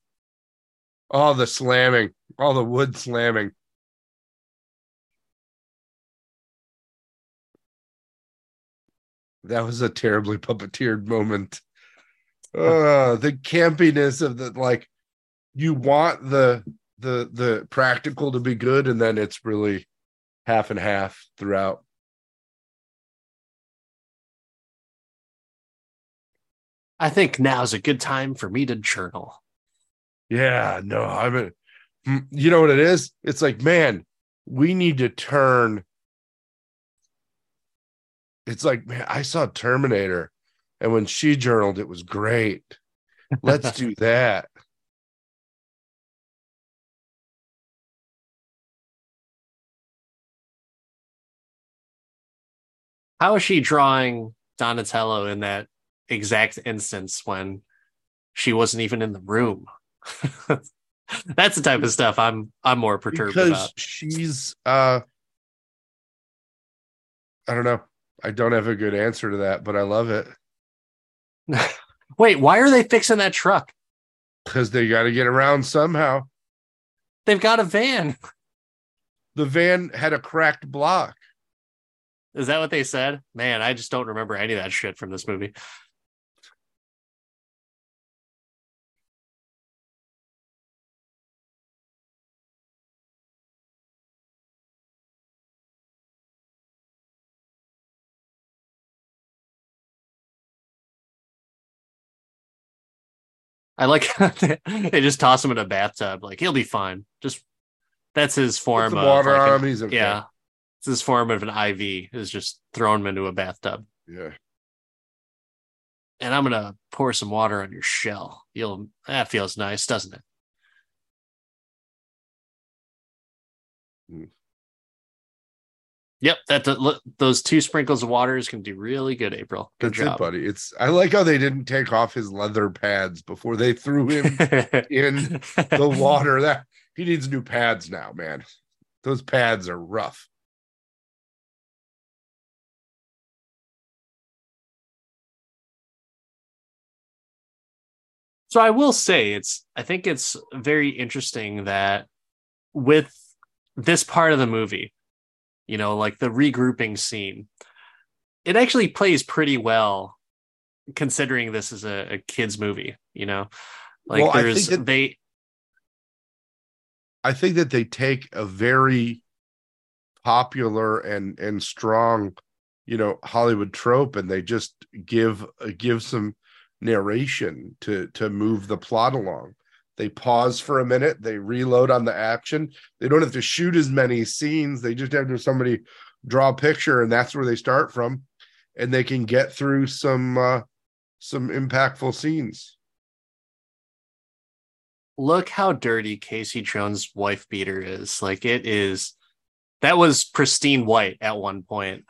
All the slamming, all the wood slamming. That was a terribly puppeteered moment. Uh, the campiness of the like you want the the the practical to be good and then it's really half and half throughout. I think now's a good time for me to journal. Yeah, no, I mean, mm, you know what it is? It's like, man, we need to turn. It's like, man, I saw Terminator, and when she journaled, it was great. Let's do that. How is she drawing Donatello in that exact instance when she wasn't even in the room? That's the type of stuff I'm I'm more perturbed because about. she's uh I don't know. I don't have a good answer to that, but I love it Wait, why are they fixing that truck? because they got to get around somehow. They've got a van. The van had a cracked block. Is that what they said? Man, I just don't remember any of that shit from this movie. I like they just toss him in a bathtub. Like he'll be fine. Just that's his form of water like him. He's okay. yeah. It's his form of an IV is just throwing him into a bathtub. Yeah. And I'm gonna pour some water on your shell. You'll that feels nice, doesn't it? Mm. Yep, that those two sprinkles of water is gonna do really good, April. Good That's job, it, buddy. It's I like how they didn't take off his leather pads before they threw him in the water. That he needs new pads now, man. Those pads are rough. So I will say it's I think it's very interesting that with this part of the movie, you know, like the regrouping scene, it actually plays pretty well considering this is a, a kids movie, you know. Like Well, I there's think that- they I think that they take a very popular and and strong, you know, Hollywood trope, and they just give give some narration to to move the plot along. They pause for a minute, they reload on the action. They don't have to shoot as many scenes. They just have to somebody draw a picture, and that's where they start from, and they can get through some uh, some impactful scenes. look how dirty Casey Jones' wife beater is. Like it is that was pristine white at one point.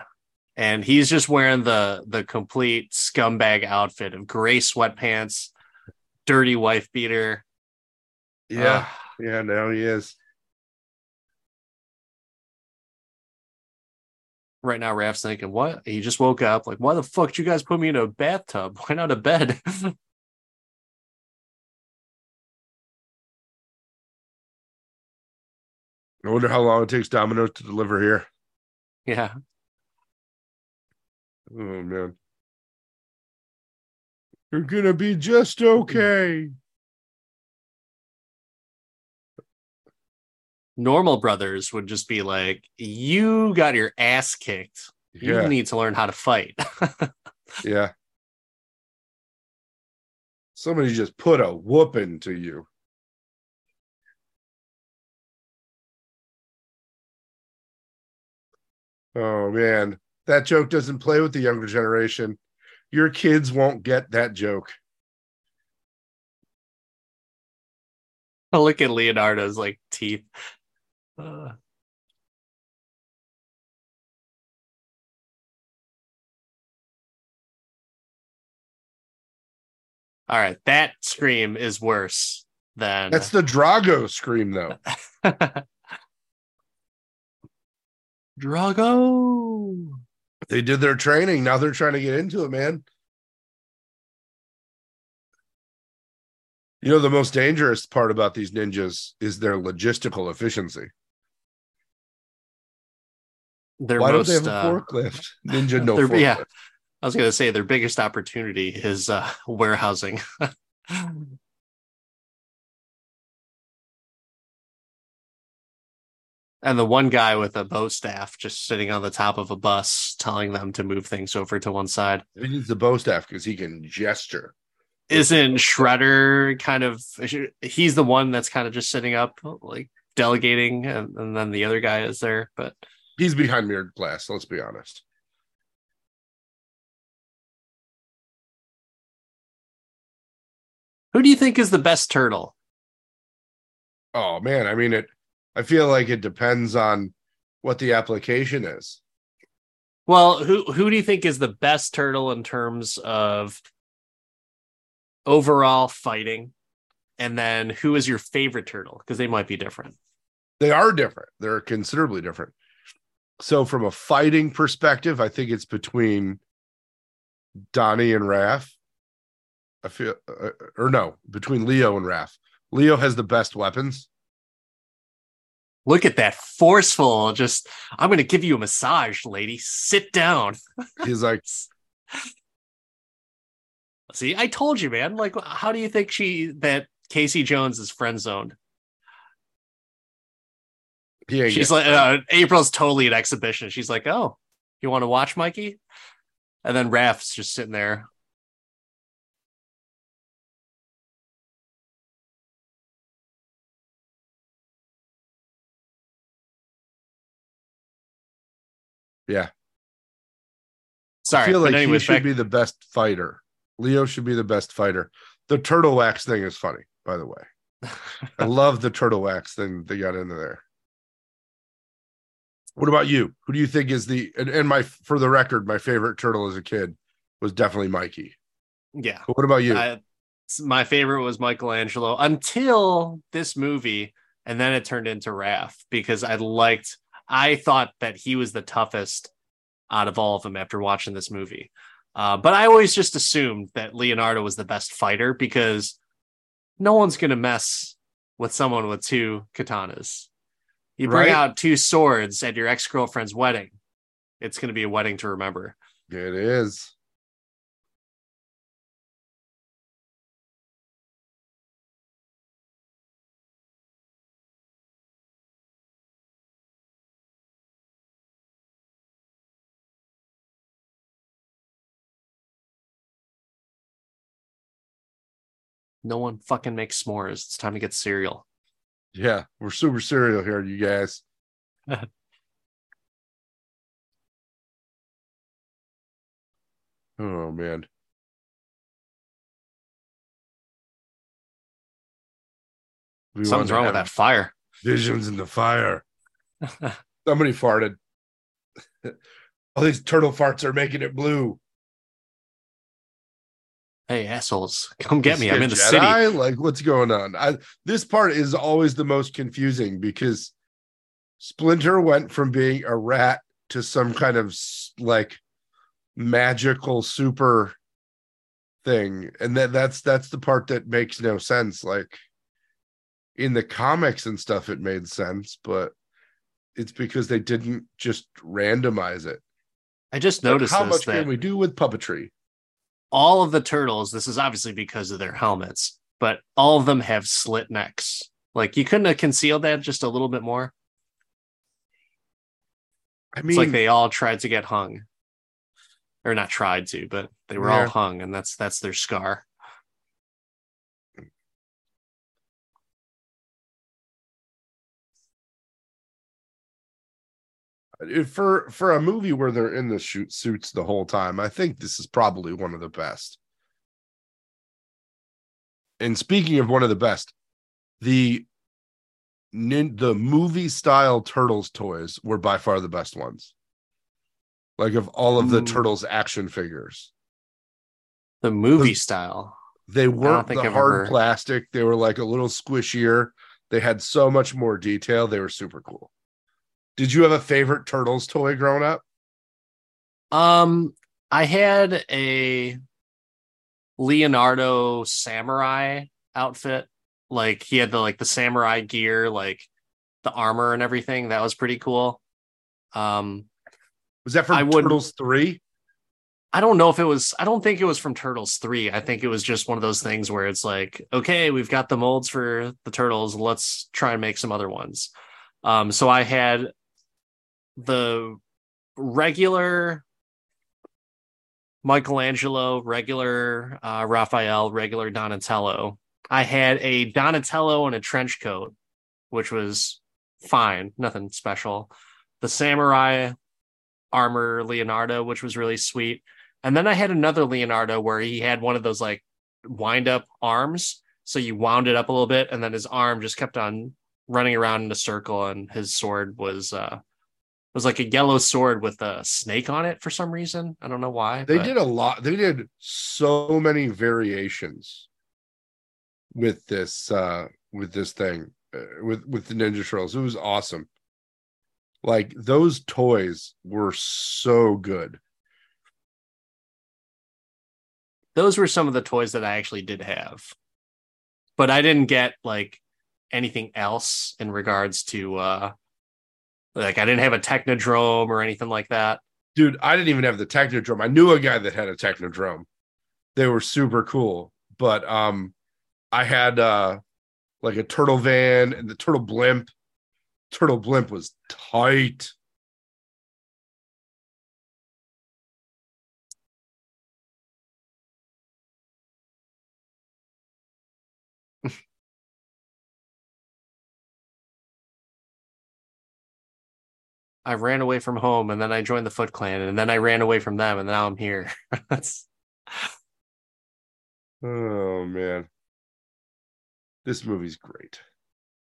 And he's just wearing the the complete scumbag outfit of gray sweatpants, dirty wife beater. Yeah, Ugh. yeah, now he is. right now Raph's thinking, what? He just woke up. Like, why the fuck did you guys put me in a bathtub? Why not a bed? I wonder how long it takes Domino's to deliver here. yeah. Oh man. You're gonna be just okay. Normal brothers would just be like, you got your ass kicked. You Yeah, need to learn how to fight. yeah. Somebody just put a whooping to you. Oh man, that joke doesn't play with the younger generation. Your kids won't get that joke. I Look at Leonardo's like teeth. Uh, all right, that scream is worse than That's the Drago scream, though. Drago. They did their training. Now they're trying to get into it, man. You know, the most dangerous part about these ninjas is their logistical efficiency. Their Why most, don't they have a uh, forklift? Ninja no their- forklift. yeah. I was going to say their biggest opportunity is uh, warehousing. and the one guy with a bow staff just sitting on the top of a bus telling them to move things over to one side. He needs the bow staff because he can gesture. Isn't Shredder kind of he's the one that's kind of just sitting up like delegating and, and then the other guy is there, but He's behind mirrored glass. Let's be honest. who do you think is the best turtle? Oh man, I mean it. I feel like it depends on what the application is. Well, who who do you think is the best turtle in terms of overall fighting? And then who is your favorite turtle? Because they might be different. They are different. They're considerably different. So, from a fighting perspective, I think it's between Donnie and Raph. I feel, uh, or no, between Leo and Raph. Leo has the best weapons. Look at that forceful, just I'm gonna give you a massage, lady. Sit down. He's like, See, I told you, man. Like, how do you think she that Casey Jones is friend zoned? ain't She's getting- like, uh, April's totally an exhibition. She's like, oh, you want to watch Mikey? And then Raph's just sitting there. Yeah. Sorry, I feel like anyways, he should back- be the best fighter. Leo should be the best fighter. The turtle wax thing is funny, by the way. I love the turtle wax thing they got into there. What about you? Who do you think is the and, and my for the record, my favorite turtle as a kid was definitely Mikey. yeah. But what about you? I, my favorite was Michelangelo until this movie, and then it turned into Raph because I liked. I thought that he was the toughest out of all of them after watching this movie. Uh, but I always just assumed that Leonardo was the best fighter because no one's gonna mess with someone with two katanas. You bring Right. out two swords at your ex girlfriend's wedding. It's gonna be a wedding to remember. It is. No one fucking makes s'mores. It's time to get cereal. Yeah, we're super cereal here, you guys. oh man. We Something's wrong with that fire. Visions in the fire. Somebody farted. All these turtle farts are making it blue. Hey assholes, come get me. I'm in the city. Like, what's going on? I this part is always the most confusing because Splinter went from being a rat to some kind of like magical super thing, and that that's that's the part that makes no sense. Like in the comics and stuff, it made sense, but it's because they didn't just randomize it. I just Like, noticed how this much that can we do with puppetry? All of the turtles, this is obviously because of their helmets, but all of them have slit necks. Like you couldn't have concealed that just a little bit more. I It's mean, like they all tried to get hung. Or not tried to, but they were all hung, and that's that's their scar. For for a movie where they're in the shoot suits the whole time i think this is probably one of the best. And speaking of one of the best the nin- the movie style turtles toys were by far the best ones. Like of all of the Mm. turtles action figures. The movie Those- style. they weren't the I've hard ever- plastic. They were like a little squishier. They had so much more detail. They were super cool did you have a favorite turtles toy growing up Um, I had a Leonardo samurai outfit. Like he had the like the samurai gear, like the armor and everything. That was pretty cool. Um, was that from I turtles 3 I don't know if it was, I don't think it was from Turtles 3. I think it was just one of those things where it's like, okay, we've got the molds for the turtles. Let's try and make some other ones. Um, so I had the regular Michelangelo, regular uh, Raphael, regular Donatello. I had a Donatello in a trench coat, which was fine, nothing special. The samurai armor Leonardo, which was really sweet. And then I had another Leonardo where he had one of those like wind up arms. So you wound it up a little bit, and then his arm just kept on running around in a circle, and his sword was uh was like a yellow sword with a snake on it for some reason. I don't know why. They but- did a lot. They did so many variations with this uh with this thing uh, with with the Ninja Turtles. It was awesome. Like those toys were so good. those were some of the toys that I actually did have. But I didn't get like anything else in regards to uh like I didn't have a Technodrome or anything like that. Dude, I didn't even have the Technodrome. I knew a guy that had a Technodrome. They were super cool. But um I had uh like a turtle van and the turtle blimp. Turtle blimp was tight. I ran away from home and then I joined the Foot Clan and then I ran away from them and now I'm here. That's Oh man. This movie's great.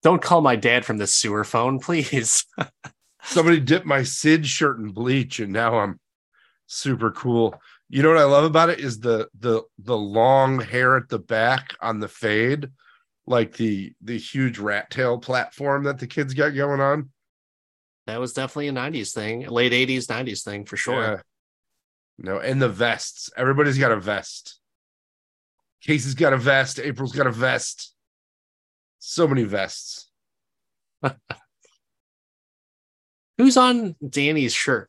don't call my dad from the sewer phone, please. Somebody dipped my Sid shirt in bleach and now I'm super cool. You know what I love about it is the the the long hair at the back on the fade, like the the huge rat tail platform that the kids got going on. That was definitely a 90s thing, late 80s, 90s thing for sure. Yeah. No, and the vests. Everybody's got a vest. Casey's got a vest. April's got a vest. So many vests. Who's on Danny's shirt?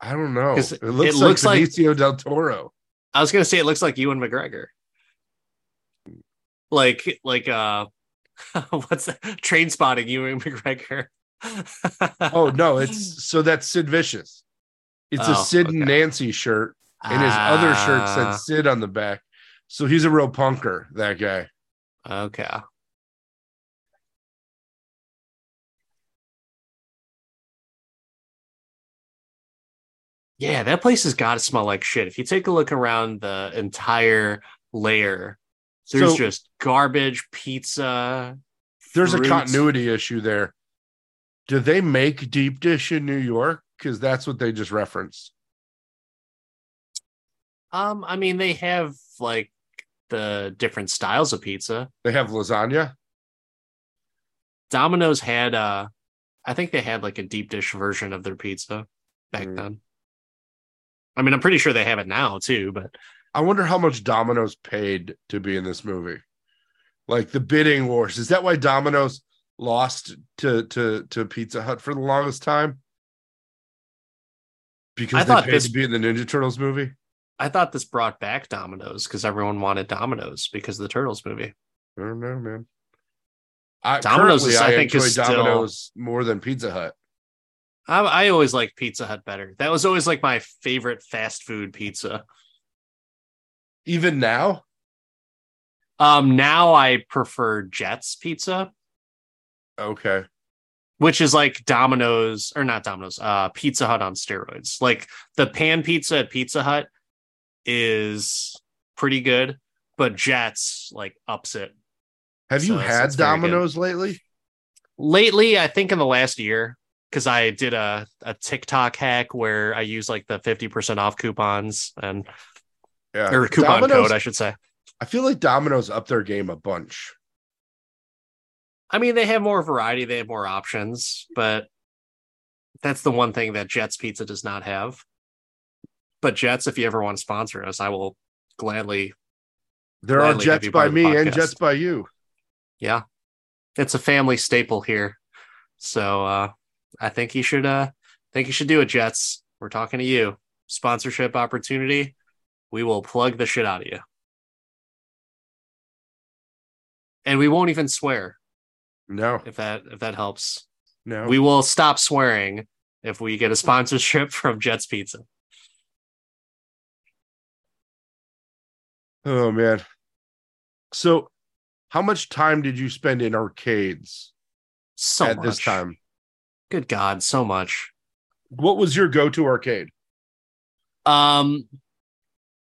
I don't know. It looks it like looks like- Benicio del Toro. I was gonna say it looks like Ewan McGregor. Like like uh what's that? Trainspotting Ewan McGregor. Oh no, it's so that's Sid Vicious. It's a Oh, Sid and. Nancy shirt, and his other shirt Ah, said Sid on the back. So he's a real punker, that guy. Okay. Yeah, that place has got to smell like shit. If you take a look around the entire layer, there's So- just garbage, pizza. There's fruit. a continuity issue there. Do they make deep dish in New York? Because that's what they just referenced. Um, I mean, they have like the different styles of pizza. They have lasagna. Domino's had uh I think they had like a deep dish version of their pizza back Mm. then. I mean, I'm pretty sure they have it now too, but I wonder how much Domino's paid to be in this movie. Like the bidding wars. Is that why Domino's lost to to to Pizza Hut for the longest time? Because I they thought paid this- to be in the Ninja Turtles movie. I thought this brought back Domino's because everyone wanted Domino's because of the Turtles movie. I don't know, man. I, Domino's is- I I, think, is still- more than Pizza Hut. I, I always liked Pizza Hut better. That was always like my favorite fast food pizza. Even now, Um, now I prefer Jets Pizza, okay. which is like Domino's or not Domino's, uh, Pizza Hut on steroids. Like the pan pizza at Pizza Hut is pretty good, but Jets like ups it. Have you So it's- had it's very good. Domino's lately? lately i think in the last year because i did a, a tiktok hack where i use like the 50% off coupons and Yeah. or coupon Domino's, code i should say I feel like Domino's up their game a bunch. I mean they have more variety they have more options but that's the one thing that jets pizza does not have. But jets if you ever want to sponsor us i will gladly There are Gladly have Jets by part of the me and. Jets by you. yeah. It's a family staple here. So uh i think you should uh think you should do it jets. We're talking to you. Sponsorship opportunity. We will plug the shit out of you. And we won't even swear No, if that if that helps no. we will stop swearing if we get a sponsorship from jets pizza oh man. So, how much time did you spend in arcades so at much this time? good god so much What was your go-to arcade? Um,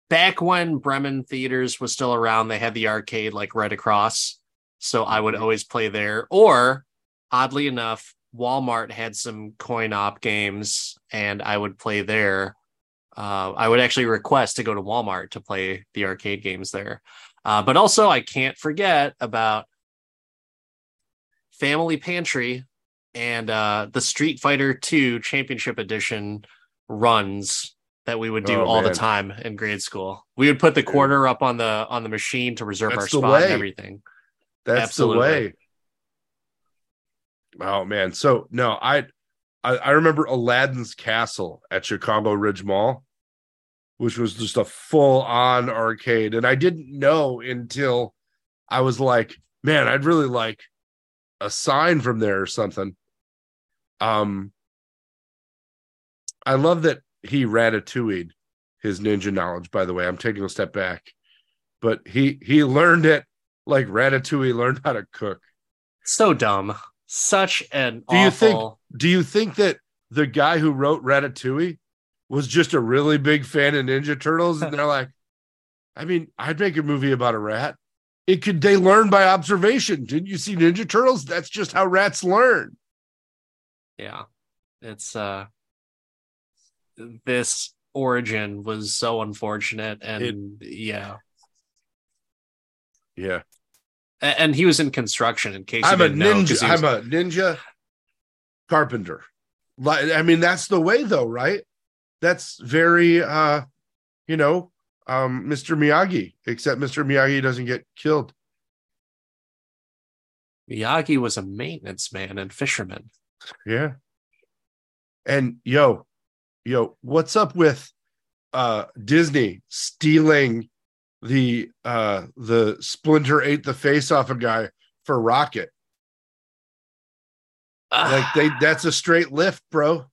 back when Bremen Theaters was still around, they had the arcade like right across. So I would always play there. Or oddly enough, Walmart had some coin op games and I would play there. Uh, I would actually request to go to Walmart to play the arcade games there. Uh, but also, I can't forget about Family Pantry and uh, the Street Fighter 2 Championship Edition runs that we would do Oh, all the time in grade school. We would put the quarter up on the on the machine to reserve That's our spot and everything. That's Absolutely. the way. Oh man. So no, I, I I remember Aladdin's Castle at Chicago Ridge Mall, which was just a full-on arcade. And I didn't know until I was like, man, I'd really like a sign from there or something. Um I love that he ratatouille'd his ninja knowledge, by the way. I'm taking a step back. But he he learned it like Ratatouille learned how to cook. So dumb. Such an Do you think- Do you think that the guy who wrote Ratatouille was just a really big fan of Ninja Turtles? And they're like, I mean, I'd make a movie about a rat. It could they learn by observation. Didn't you see Ninja Turtles? That's just how rats learn. Yeah. It's uh this origin was so unfortunate and yeah. Yeah. A- And he was in construction in case I'm a know, ninja. was- I'm a ninja carpenter. Like I mean, that's the way though, right? That's very uh, you know, um, Mr. Miyagi, except Mr. Miyagi doesn't get killed. Miyagi was a maintenance man and fisherman. Yeah. And yo, yo, what's up with uh Disney stealing the uh the Splinter ate the face off a guy for Rocket? Like they that's a straight lift, bro.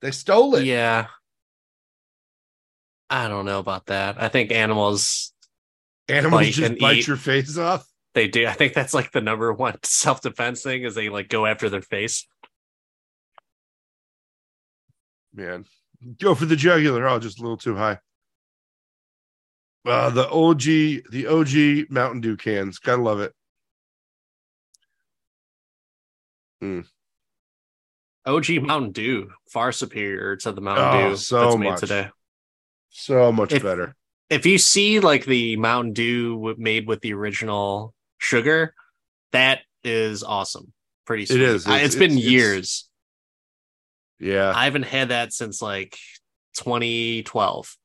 They stole it. Yeah. I don't know about that. I think animals Animals Bite just and bite eat. your face off. they do. I think that's like the number one self defense thing is they like go after their face. Man. Go for the jugular. Oh, just a little too high. Uh the OG, the OG Mountain Dew cans. Gotta love it. OG Mountain Dew, far superior to the Mountain Oh, Dew so that's made much. today. So much If- better. If you see like the Mountain Dew made with the original sugar, that is awesome. Pretty sweet. is. I- It's- it's been it's- it's- years. Yeah. I haven't had that since like 2012.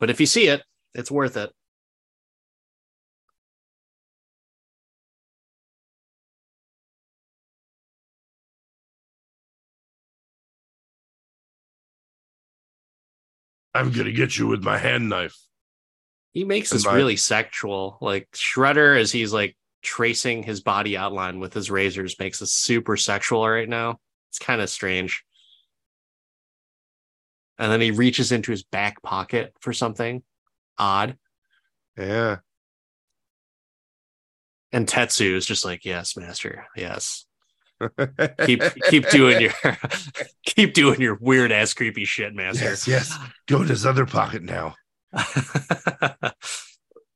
But if you see it, it's worth it. I'm gonna get you with my hand knife. He makes And this really sexual. Like Shredder, as he's like tracing his body outline with his razors, makes it super sexual right now. It's kind of strange. And then he reaches into his back pocket for something odd. Yeah. And Tatsu is just like, yes, master. Yes. Keep keep doing your keep doing your weird ass creepy shit, master. Yes, yes. Go in his other pocket now.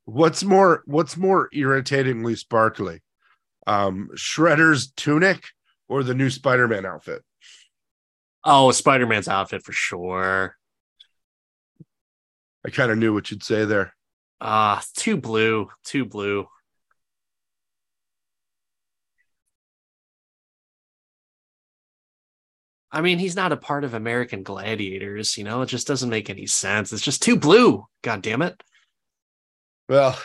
What's more what's more irritatingly sparkly? Um Shredder's tunic or the new Spider-Man outfit? Oh, Spider-Man's outfit for sure. I kind of knew what you'd say there. Ah, too blue, too blue. I mean, he's not a part of American Gladiators, you know, it just doesn't make any sense. It's just too blue. God damn it. Well,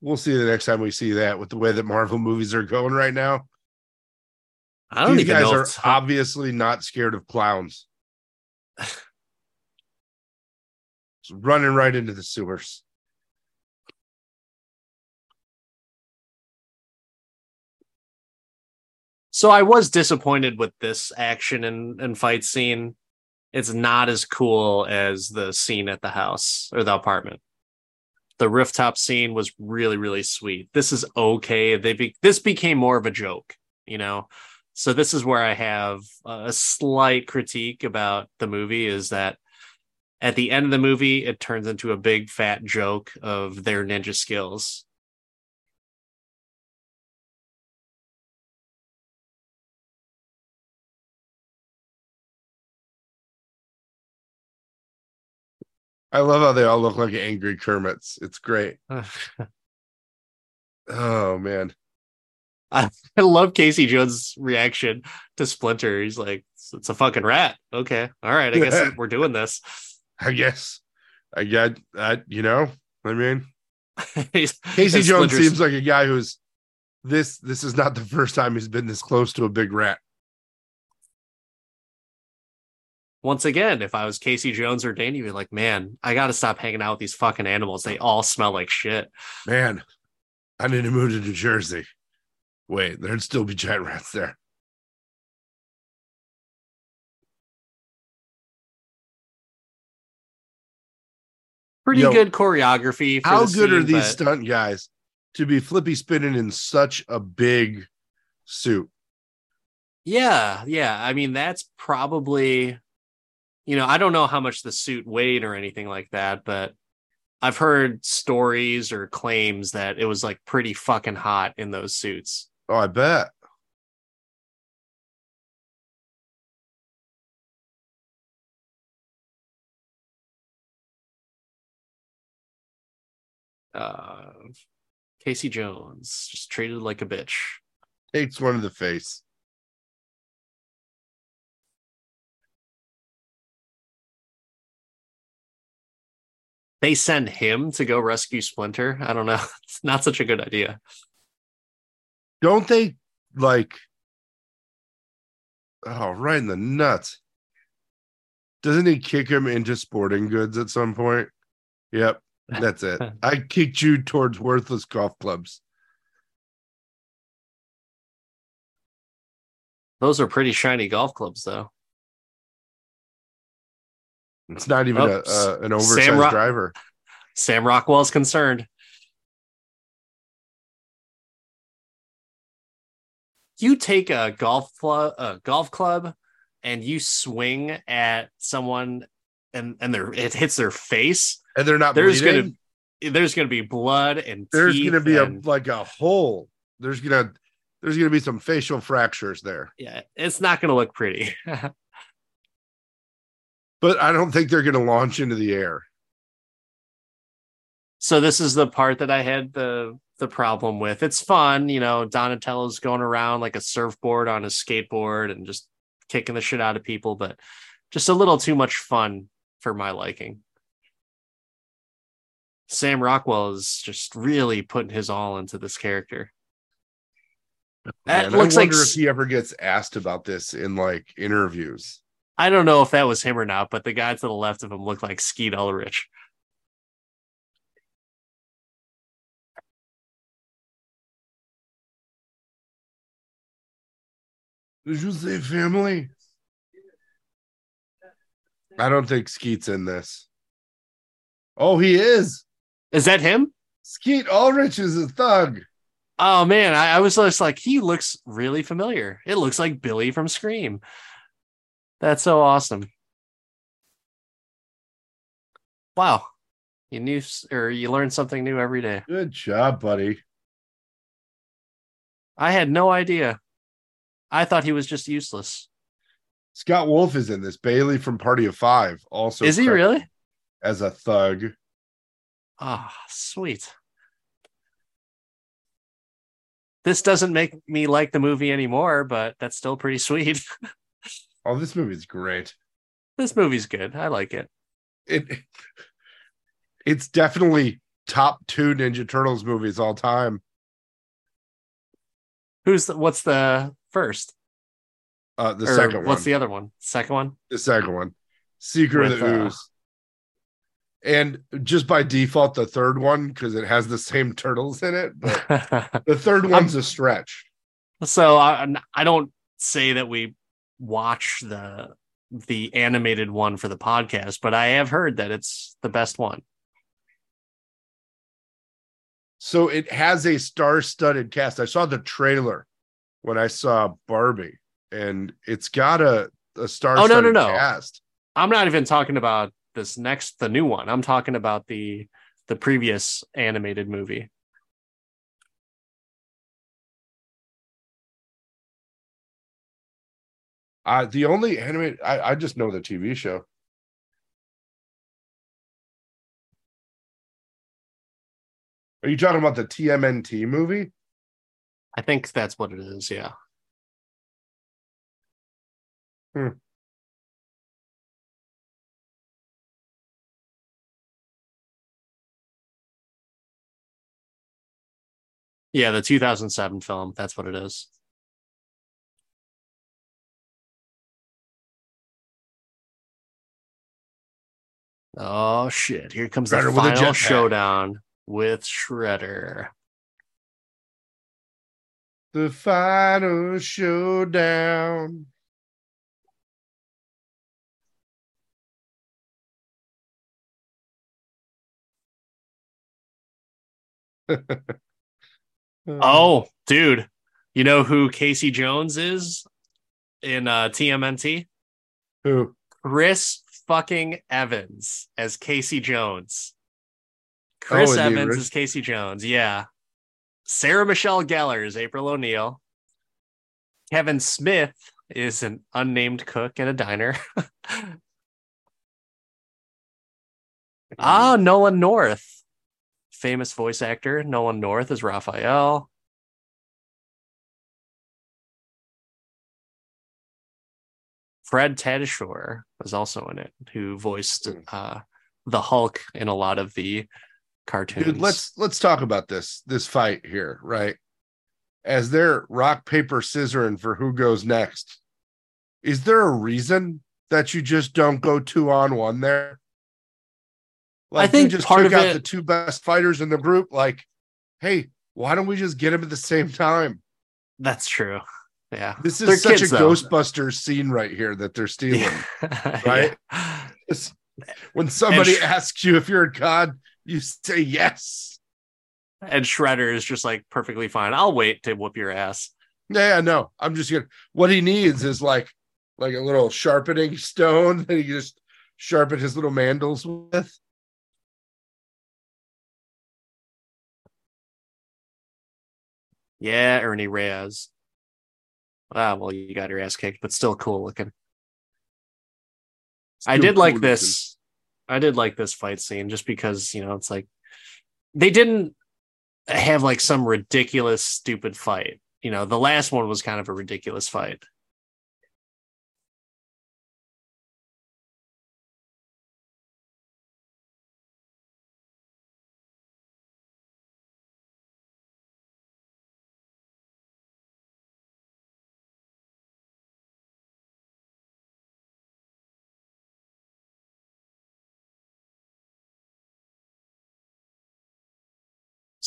we'll see the next time we see that with the way that Marvel movies are going right now. I don't These even guys know. are obviously not scared of clowns. Running right into the sewers. So I was disappointed with this action and, and fight scene. It's not as cool as the scene at the house or the apartment. The rooftop scene was really, really sweet. This is okay. They be, this became more of a joke, you know. So this is where I have a slight critique about the movie is that at the end of the movie, it turns into a big fat joke of their ninja skills. I love how they all look like angry Kermits. It's great. Oh man. I love Casey Jones' reaction to Splinter. He's like, "It's a fucking rat." Okay, all right. I guess we're doing this. I guess I got I you know, I mean Casey Jones Splinter's- seems like a guy who's this this is not the first time he's been this close to a big rat. once again. If I was Casey Jones or Danny, be like, "Man, I got to stop hanging out with these fucking animals. They all smell like shit." Man, I need to move to New Jersey. Wait, there'd still be giant rats there. Pretty Yo, good choreography. For How good are these but- stunt guys to be flippy spinning in such a big suit? Yeah, yeah. I mean, that's probably, you know, I don't know how much the suit weighed or anything like that, but I've heard stories or claims that it was like pretty fucking hot in those suits. Oh, I bet. Uh, Casey Jones just treated like a bitch. Takes one to the face. They send him to go rescue Splinter. I don't know. It's not such a good idea. Don't they like? Oh, right in the nuts. Doesn't he kick him into sporting goods at some point? Yep, that's it. I kicked you towards worthless golf clubs. Those are pretty shiny golf clubs, though. It's not even Oh, a, a uh, an oversized Sam Rock- driver. Sam Rockwell's concerned. You take a golf club, a golf club, and you swing at someone, and and their it hits their face. And they're not There's bleeding. gonna there's gonna be blood and there's gonna be a like a hole. There's gonna there's gonna be some facial fractures there. yeah. It's not gonna look pretty. But I don't think they're gonna launch into the air. so this is the part that I had the the problem with. It's fun, you know. Donatello's going around like a surfboard on his skateboard and just kicking the shit out of people, but just a little too much fun for my liking. Sam Rockwell is just really putting his all into this character. That Man, looks I like wonder s- if he ever gets asked about this in like interviews. I don't know if that was him or not, but the guy to the left of him looked like Skeet Ulrich. Did you say family? I don't think Skeet's in this. Oh, he is. Is that him? Skeet Ulrich is a thug. Oh man, I, I was just like, he looks really familiar. It looks like Billy from Scream. That's so awesome. Wow. You knew or you learn something new every day. Good job, buddy. I had no idea. I thought he was just useless. Scott Wolf is in this. Bailey from Party of Five also. Is he really? As a thug. Ah, sweet. This doesn't make me like the movie anymore, but that's still pretty sweet. Oh, this movie's great. this movie's good. I like it. It it's definitely top two Ninja Turtles movies all time. Who's the, what's the first? Uh the Or second one. what's the other one? Second one? the second one. Secret of With, the uh, Ooze. And just by default, the third one, because it has the same turtles in it, but the third one's a stretch. so I I don't say that we watch the the animated one for the podcast, but I have heard that it's the best one. So it has a star-studded cast. I saw the trailer when I saw Barbie, and it's got a, a star-studded no. cast. I'm not even talking about this next the new one. I'm talking about the the previous animated movie. Uh, the only animated, I, I just know the TV show. Are you talking about the TMNT movie? I think that's what it is, yeah. Hmm. Yeah, the 2007 film. That's what it is. Oh shit! Here comes the Shredder a final showdown with Shredder. The final showdown. Oh, dude, you know who Casey Jones is in uh, TMNT? who? Chris fucking Evans as Casey Jones. Chris Oh, Evans is Casey Jones. Yeah. Sarah Michelle Gellar is April O'Neil. Kevin Smith is an unnamed cook at a diner. ah, Nolan North. Famous voice actor. Nolan North is Raphael. Fred Tatasciore was also in it, who voiced Hmm. uh, the Hulk in a lot of the cartoons. Dude, let's let's talk about this this fight here, right? as they're rock, paper, scissoring for who goes next, is there a reason that you just don't go two on one there? Like I think you just part took out it- the two best fighters in the group. Like, hey, why don't we just get them at the same time? That's true. Yeah. This is They're such kids, a though. Ghostbusters scene right here that they're stealing. Yeah. right? It's- when somebody asks you if you're a god, you say yes. And Shredder is just like perfectly fine. I'll wait to whoop your ass. Yeah, yeah, no, I'm just gonna. What he needs is like, like a little sharpening stone that he just sharpen his little mandals with. Yeah, Ernie Reyes. Ah, well, you got your ass kicked, but still cool looking. I Still did like cool this. I did like this fight scene just because, you know, it's like they didn't have like some ridiculous, stupid fight. You know, the last one was kind of a ridiculous fight.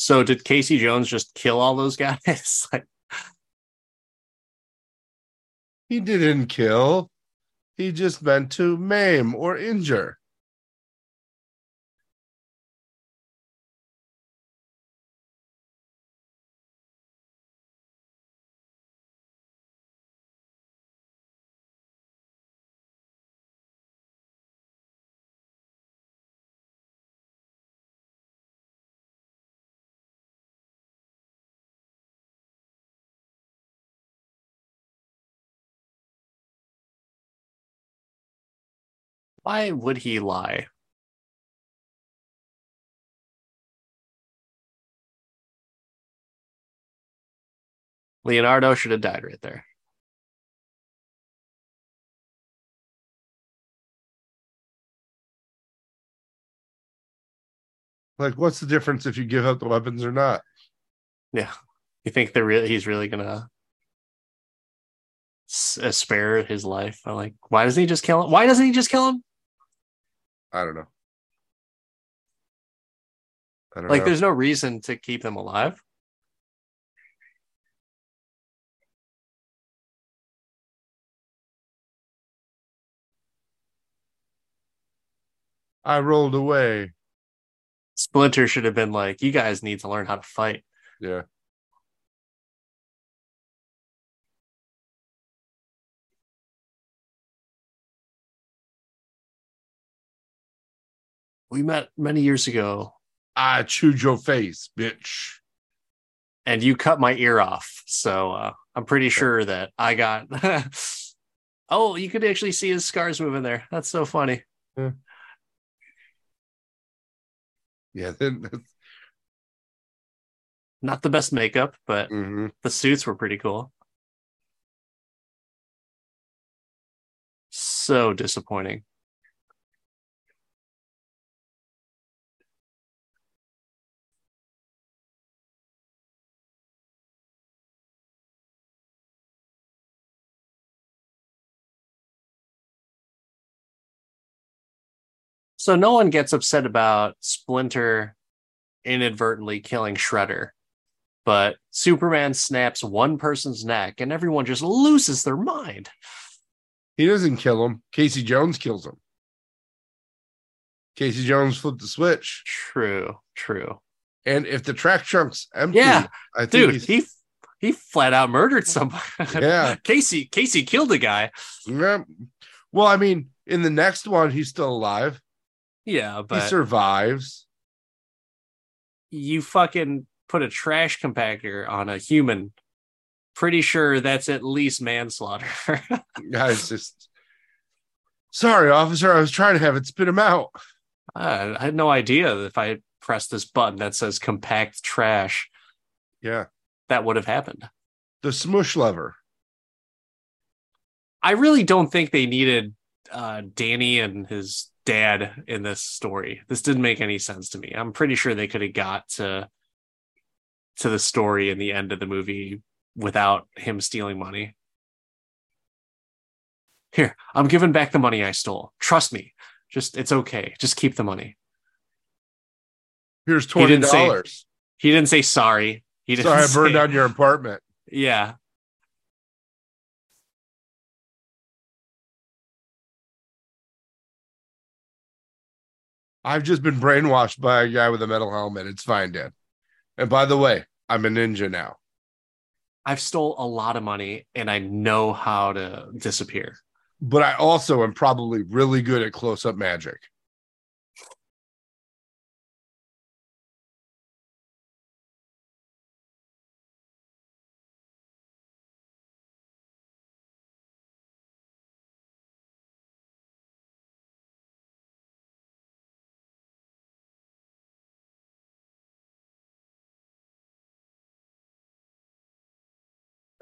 So did Casey Jones just kill all those guys? like He didn't kill. He just meant to maim or injure. Why would he lie? Leonardo should have died right there. Like, what's the difference if you give up the weapons or not? Yeah. You think they're really he's really gonna s- uh, spare his life? I'm like, why doesn't he just kill him? Why doesn't he just kill him? I don't know. I don't Like, know. there's no reason to keep them alive. I rolled away. Splinter should have been like, you guys need to learn how to fight. Yeah. We met many years ago, I chewed your face, bitch. and you cut my ear off. So uh, I'm pretty sure that I got. oh, you could actually see his scars moving there. That's so funny. Yeah. Then, Not the best makeup, but Mhm. the suits were pretty cool. So disappointing. So no one gets upset about Splinter inadvertently killing Shredder, but Superman snaps one person's neck and everyone just loses their mind. He doesn't kill him. Casey Jones kills him. Casey Jones flipped the switch. True, true. And if the track trunk's empty, Yeah, I think Dude, he he flat out murdered somebody. Yeah. Casey Casey killed a guy. Yeah. Well, I mean, in the next one, he's still alive. Yeah, but he survives. you fucking put a trash compactor on a human. Pretty sure that's at least manslaughter. Yeah, it's just sorry, officer. I was trying to have it spit him out. I I had no idea that if I pressed this button that says compact trash, Yeah. that would have happened. The smush lever. I really don't think they needed uh, Danny and his dad in this story. This didn't make any sense to me. I'm pretty sure they could have got to to the story in the end of the movie without him stealing money. Here, I'm giving back the money I stole. Trust me. Just it's okay. Just keep the money. Here's He twenty didn't say- dollars. He didn't say sorry. He didn't Sorry, I burned say- down your apartment. Yeah. I've just been brainwashed by a guy with a metal helmet. It's fine, Dad. And by the way, I'm a ninja now. I've stole a lot of money and I know how to disappear. But I also am probably really good at close up magic.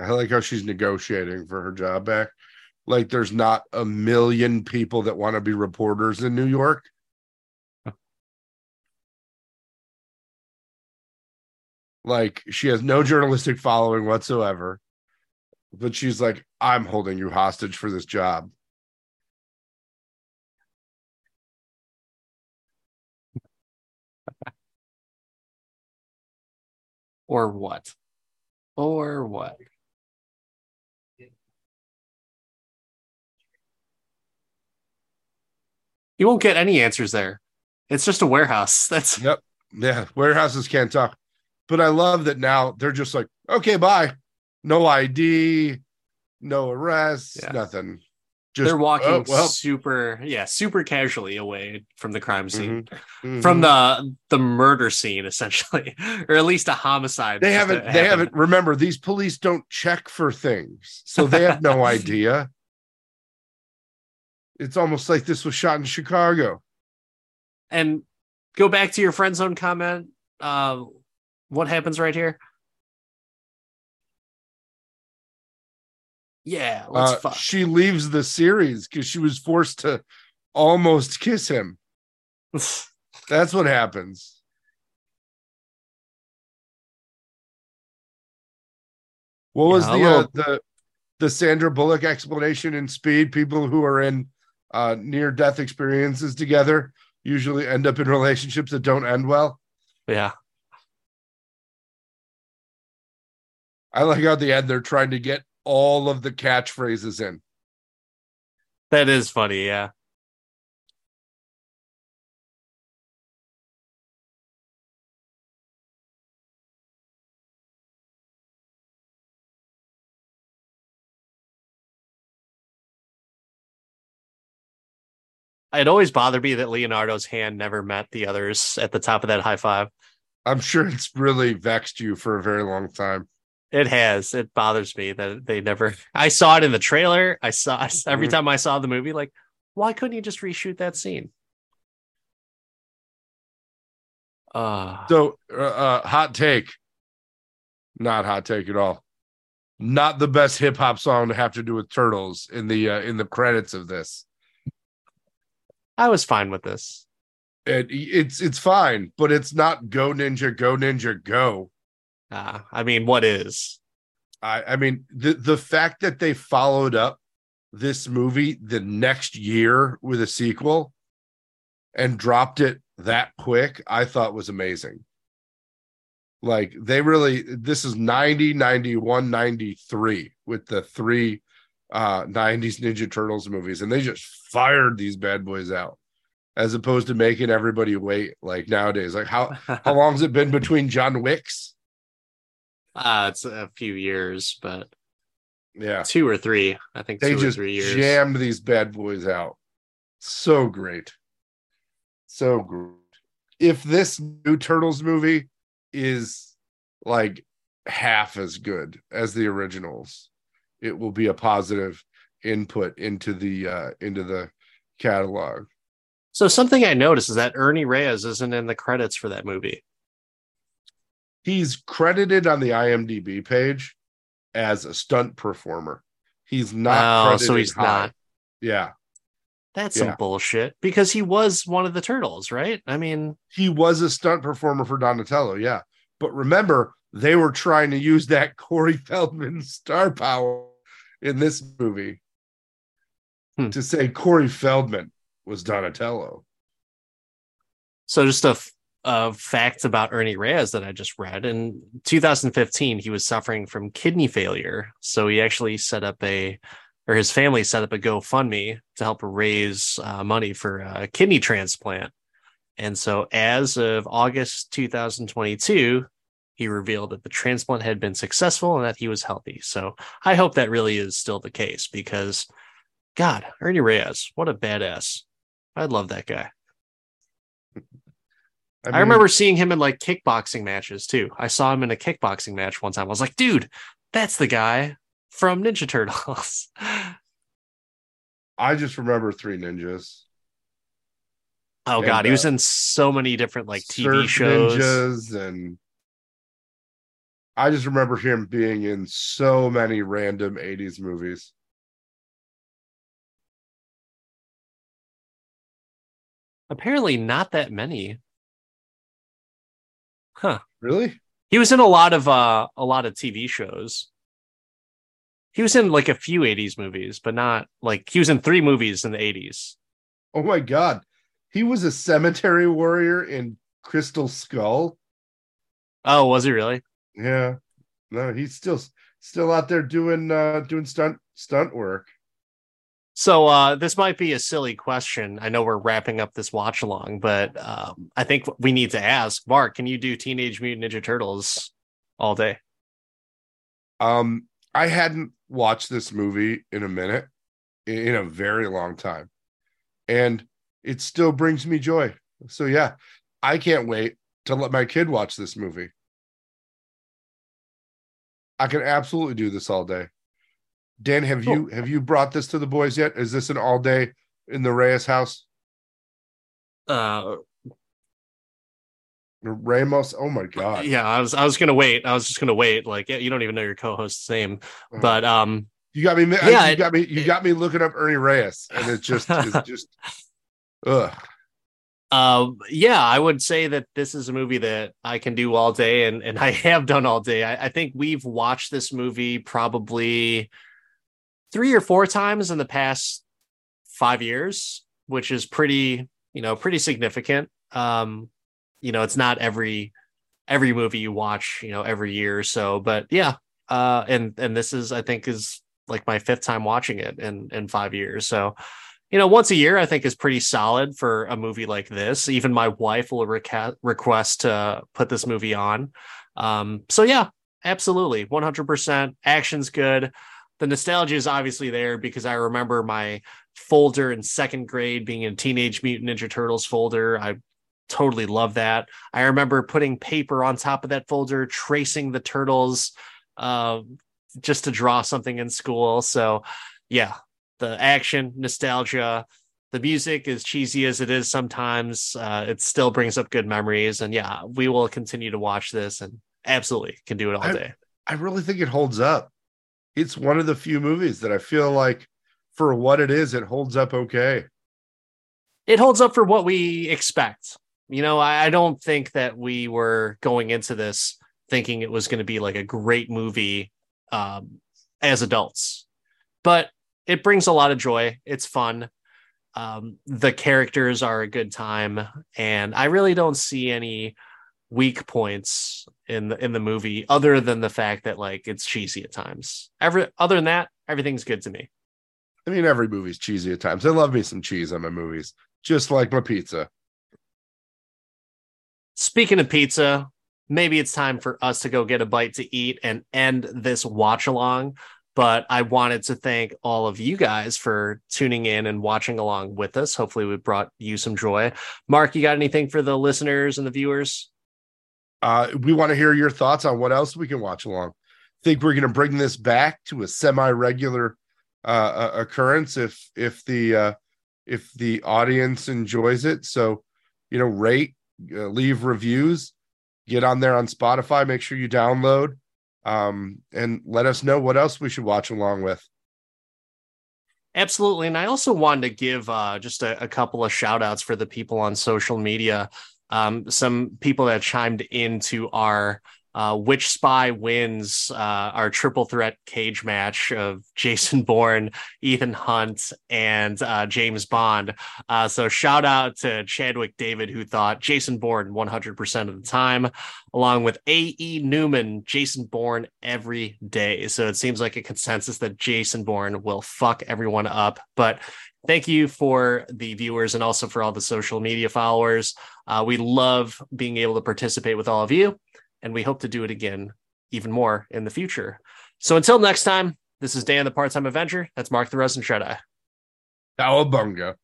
I like how she's negotiating for her job back. Like there's not a million people that want to be reporters in New York. Like she has no journalistic following whatsoever. But she's like, I'm holding you hostage for this job. Or what? Or what? You won't get any answers there. It's just a warehouse. That's Yep. Yeah. Warehouses can't talk. But I love that now they're just like, okay, bye. No ID, no arrests, Yeah. nothing. Just they're walking oh, well, super, yeah, super casually away from the crime scene, mhm. from the the murder scene, essentially, or at least a homicide. they haven't they haven't remember these police don't check for things so they have no idea it's almost like this was shot in chicago And go back to your friend zone comment. Uh, what happens right here? Yeah, let's Uh, fuck. she leaves the series because she was forced to almost kiss him that's what happens what was Yeah, the uh, the the sandra bullock explanation in speed people who are in uh near death experiences together usually end up in relationships that don't end well yeah, I like how at the end they're trying to get all of the catchphrases in. that is funny. Yeah. It always bothered me that Leonardo's hand never met the others at the top of that high five. I'm sure it's really vexed you for a very long time. It has. It bothers me that they never. I saw it in the trailer. I saw every Mhm. time I saw the movie. Like, why couldn't you just reshoot that scene? Uh, So, uh, uh, hot take, not hot take at all. Not the best hip hop song to have to do with turtles in the uh, in the credits of this. I was fine with this. It, it's it's fine, but it's not "Go Ninja, Go Ninja, Go." Uh, I mean, what is? I, I mean the the fact that they followed up this movie the next year with a sequel and dropped it that quick, I thought was amazing. Like they really this is 90, 91, 93 with the three uh 90s Ninja Turtles movies, and they just fired these bad boys out as opposed to making everybody wait like nowadays. Like how how long has it been between John Wicks? uh, it's a few years, but Yeah. two or three. I think they two or just three years. jammed these bad boys out. So great. So great. If this new Turtles movie is like half as good as the originals, it will be a positive input into the uh into the catalog. So something I noticed is that Ernie Reyes isn't in the credits for that movie. He's credited on the IMDb page as a stunt performer. He's not Oh, so he's high. not. Yeah. That's Yeah. some bullshit because he was one of the turtles, right? I mean, he was a stunt performer for Donatello, yeah. But remember, they were trying to use that Corey Feldman star power in this movie Hmm. to say Corey Feldman was Donatello. So just a, f- fact about Ernie Reyes that I just read. In 2015, he was suffering from kidney failure. So he actually set up a, or his family set up a GoFundMe to help raise uh, money for a kidney transplant. And so as of August 2022, he revealed that the transplant had been successful and that he was healthy. So I hope that really is still the case because, God, Ernie Reyes, what a badass. I love that guy. I, mean, remember seeing him in like kickboxing matches too. I saw him in a kickboxing match one time. I was like, dude, that's the guy from Ninja Turtles. I just remember Three Ninjas. oh And, god, he was in so many different like TV shows. Ninjas and I just remember him being in so many random 80s movies. Apparently not that many. Huh. Really? He was in a lot of uh a lot of TV shows. He was in like a few 80s movies, but not like he was in three movies in the 80s. Oh my god. He was a cemetery warrior in Crystal Skull. Oh, was he really? Yeah. No, he's still still out there doing uh doing stunt stunt work. So uh, this might be a silly question. I know we're wrapping up this watch along, but um, I think we need to ask Mark. Can you do Teenage Mutant Ninja Turtles all day? Um I hadn't watched this movie in a minute in, in a very long time. And it still brings me joy. So yeah, I can't wait to let my kid watch this movie. I can absolutely do this all day. Dan, have you have you brought this to the boys yet? Is this an all day in the Reyes house? Uh, Ramos. Oh my god. yeah, I was I was gonna wait. I was just gonna wait. Like, yeah, you don't even know your co-host's name, Oh. but um, you got me Yeah, you it- got me you got me looking up Ernie Reyes and it's just it's just ugh. Um, yeah, I would say that this is a movie that I can do all day, and and I have done all day. I, I think we've watched this movie probably three or four times in the past five years, which is pretty, you know, pretty significant. Um, you know, it's not every every movie you watch, you know, every year or so, but yeah. Uh, and and this is, I think, is like my fifth time watching it in in five years. So you know, once a year, I think is pretty solid for a movie like this. Even my wife will reca- request to put this movie on. Um, so yeah, absolutely, one hundred percent. Action's good. The nostalgia is obviously there because I remember my folder in second grade being a Teenage Mutant Ninja Turtles folder. I totally love that. I remember putting paper on top of that folder, tracing the turtles, uh, just to draw something in school. So yeah, the action, nostalgia, the music, as cheesy as it is sometimes, uh, it still brings up good memories. And yeah, we will continue to watch this and absolutely can do it all I- day. I really think it holds up. It's one of the few movies that I feel like for what it is, it holds up okay. It holds up for what we expect. You know, I, I don't think that we were going into this thinking it was going to be like a great movie um, as adults, but it brings a lot of joy. It's fun. Um, the characters are a good time, and I really don't see any weak points in the in the movie other than the fact that like it's cheesy at times. Every other than that, everything's good to me. I mean, every movie's cheesy at times. I love me some cheese on my movies, just like my pizza. Speaking of pizza, maybe it's time for us to go get a bite to eat and end this watch along. But I wanted to thank all of you guys for tuning in and watching along with us. Hopefully, we brought you some joy. Mark, you got anything for the listeners and the viewers? Uh, we want to hear your thoughts on what else we can watch along. Think we're going to bring this back to a semi-regular uh, uh, occurrence if if the uh, if the audience enjoys it. So, you know, rate, uh, leave reviews, get on there on Spotify. Make sure you download, um, and let us know what else we should watch along with. Absolutely. And I also wanted to give uh, just a, a couple of shout outs for the people on social media. Um, some people that chimed into our uh, which spy wins uh, our triple threat cage match of Jason Bourne, Ethan Hunt, and uh, James Bond. Uh, so shout out to Chadwick David, who thought Jason Bourne 100% of the time, along with A.E. Newman, Jason Bourne every day. So it seems like a consensus that Jason Bourne will fuck everyone up. But thank you for the viewers and also for all the social media followers. Uh, we love being able to participate with all of you and we hope to do it again even more in the future. So until next time, this is Dan the Part Time Avenger. That's Mark the Resident Jedi. Cowabunga.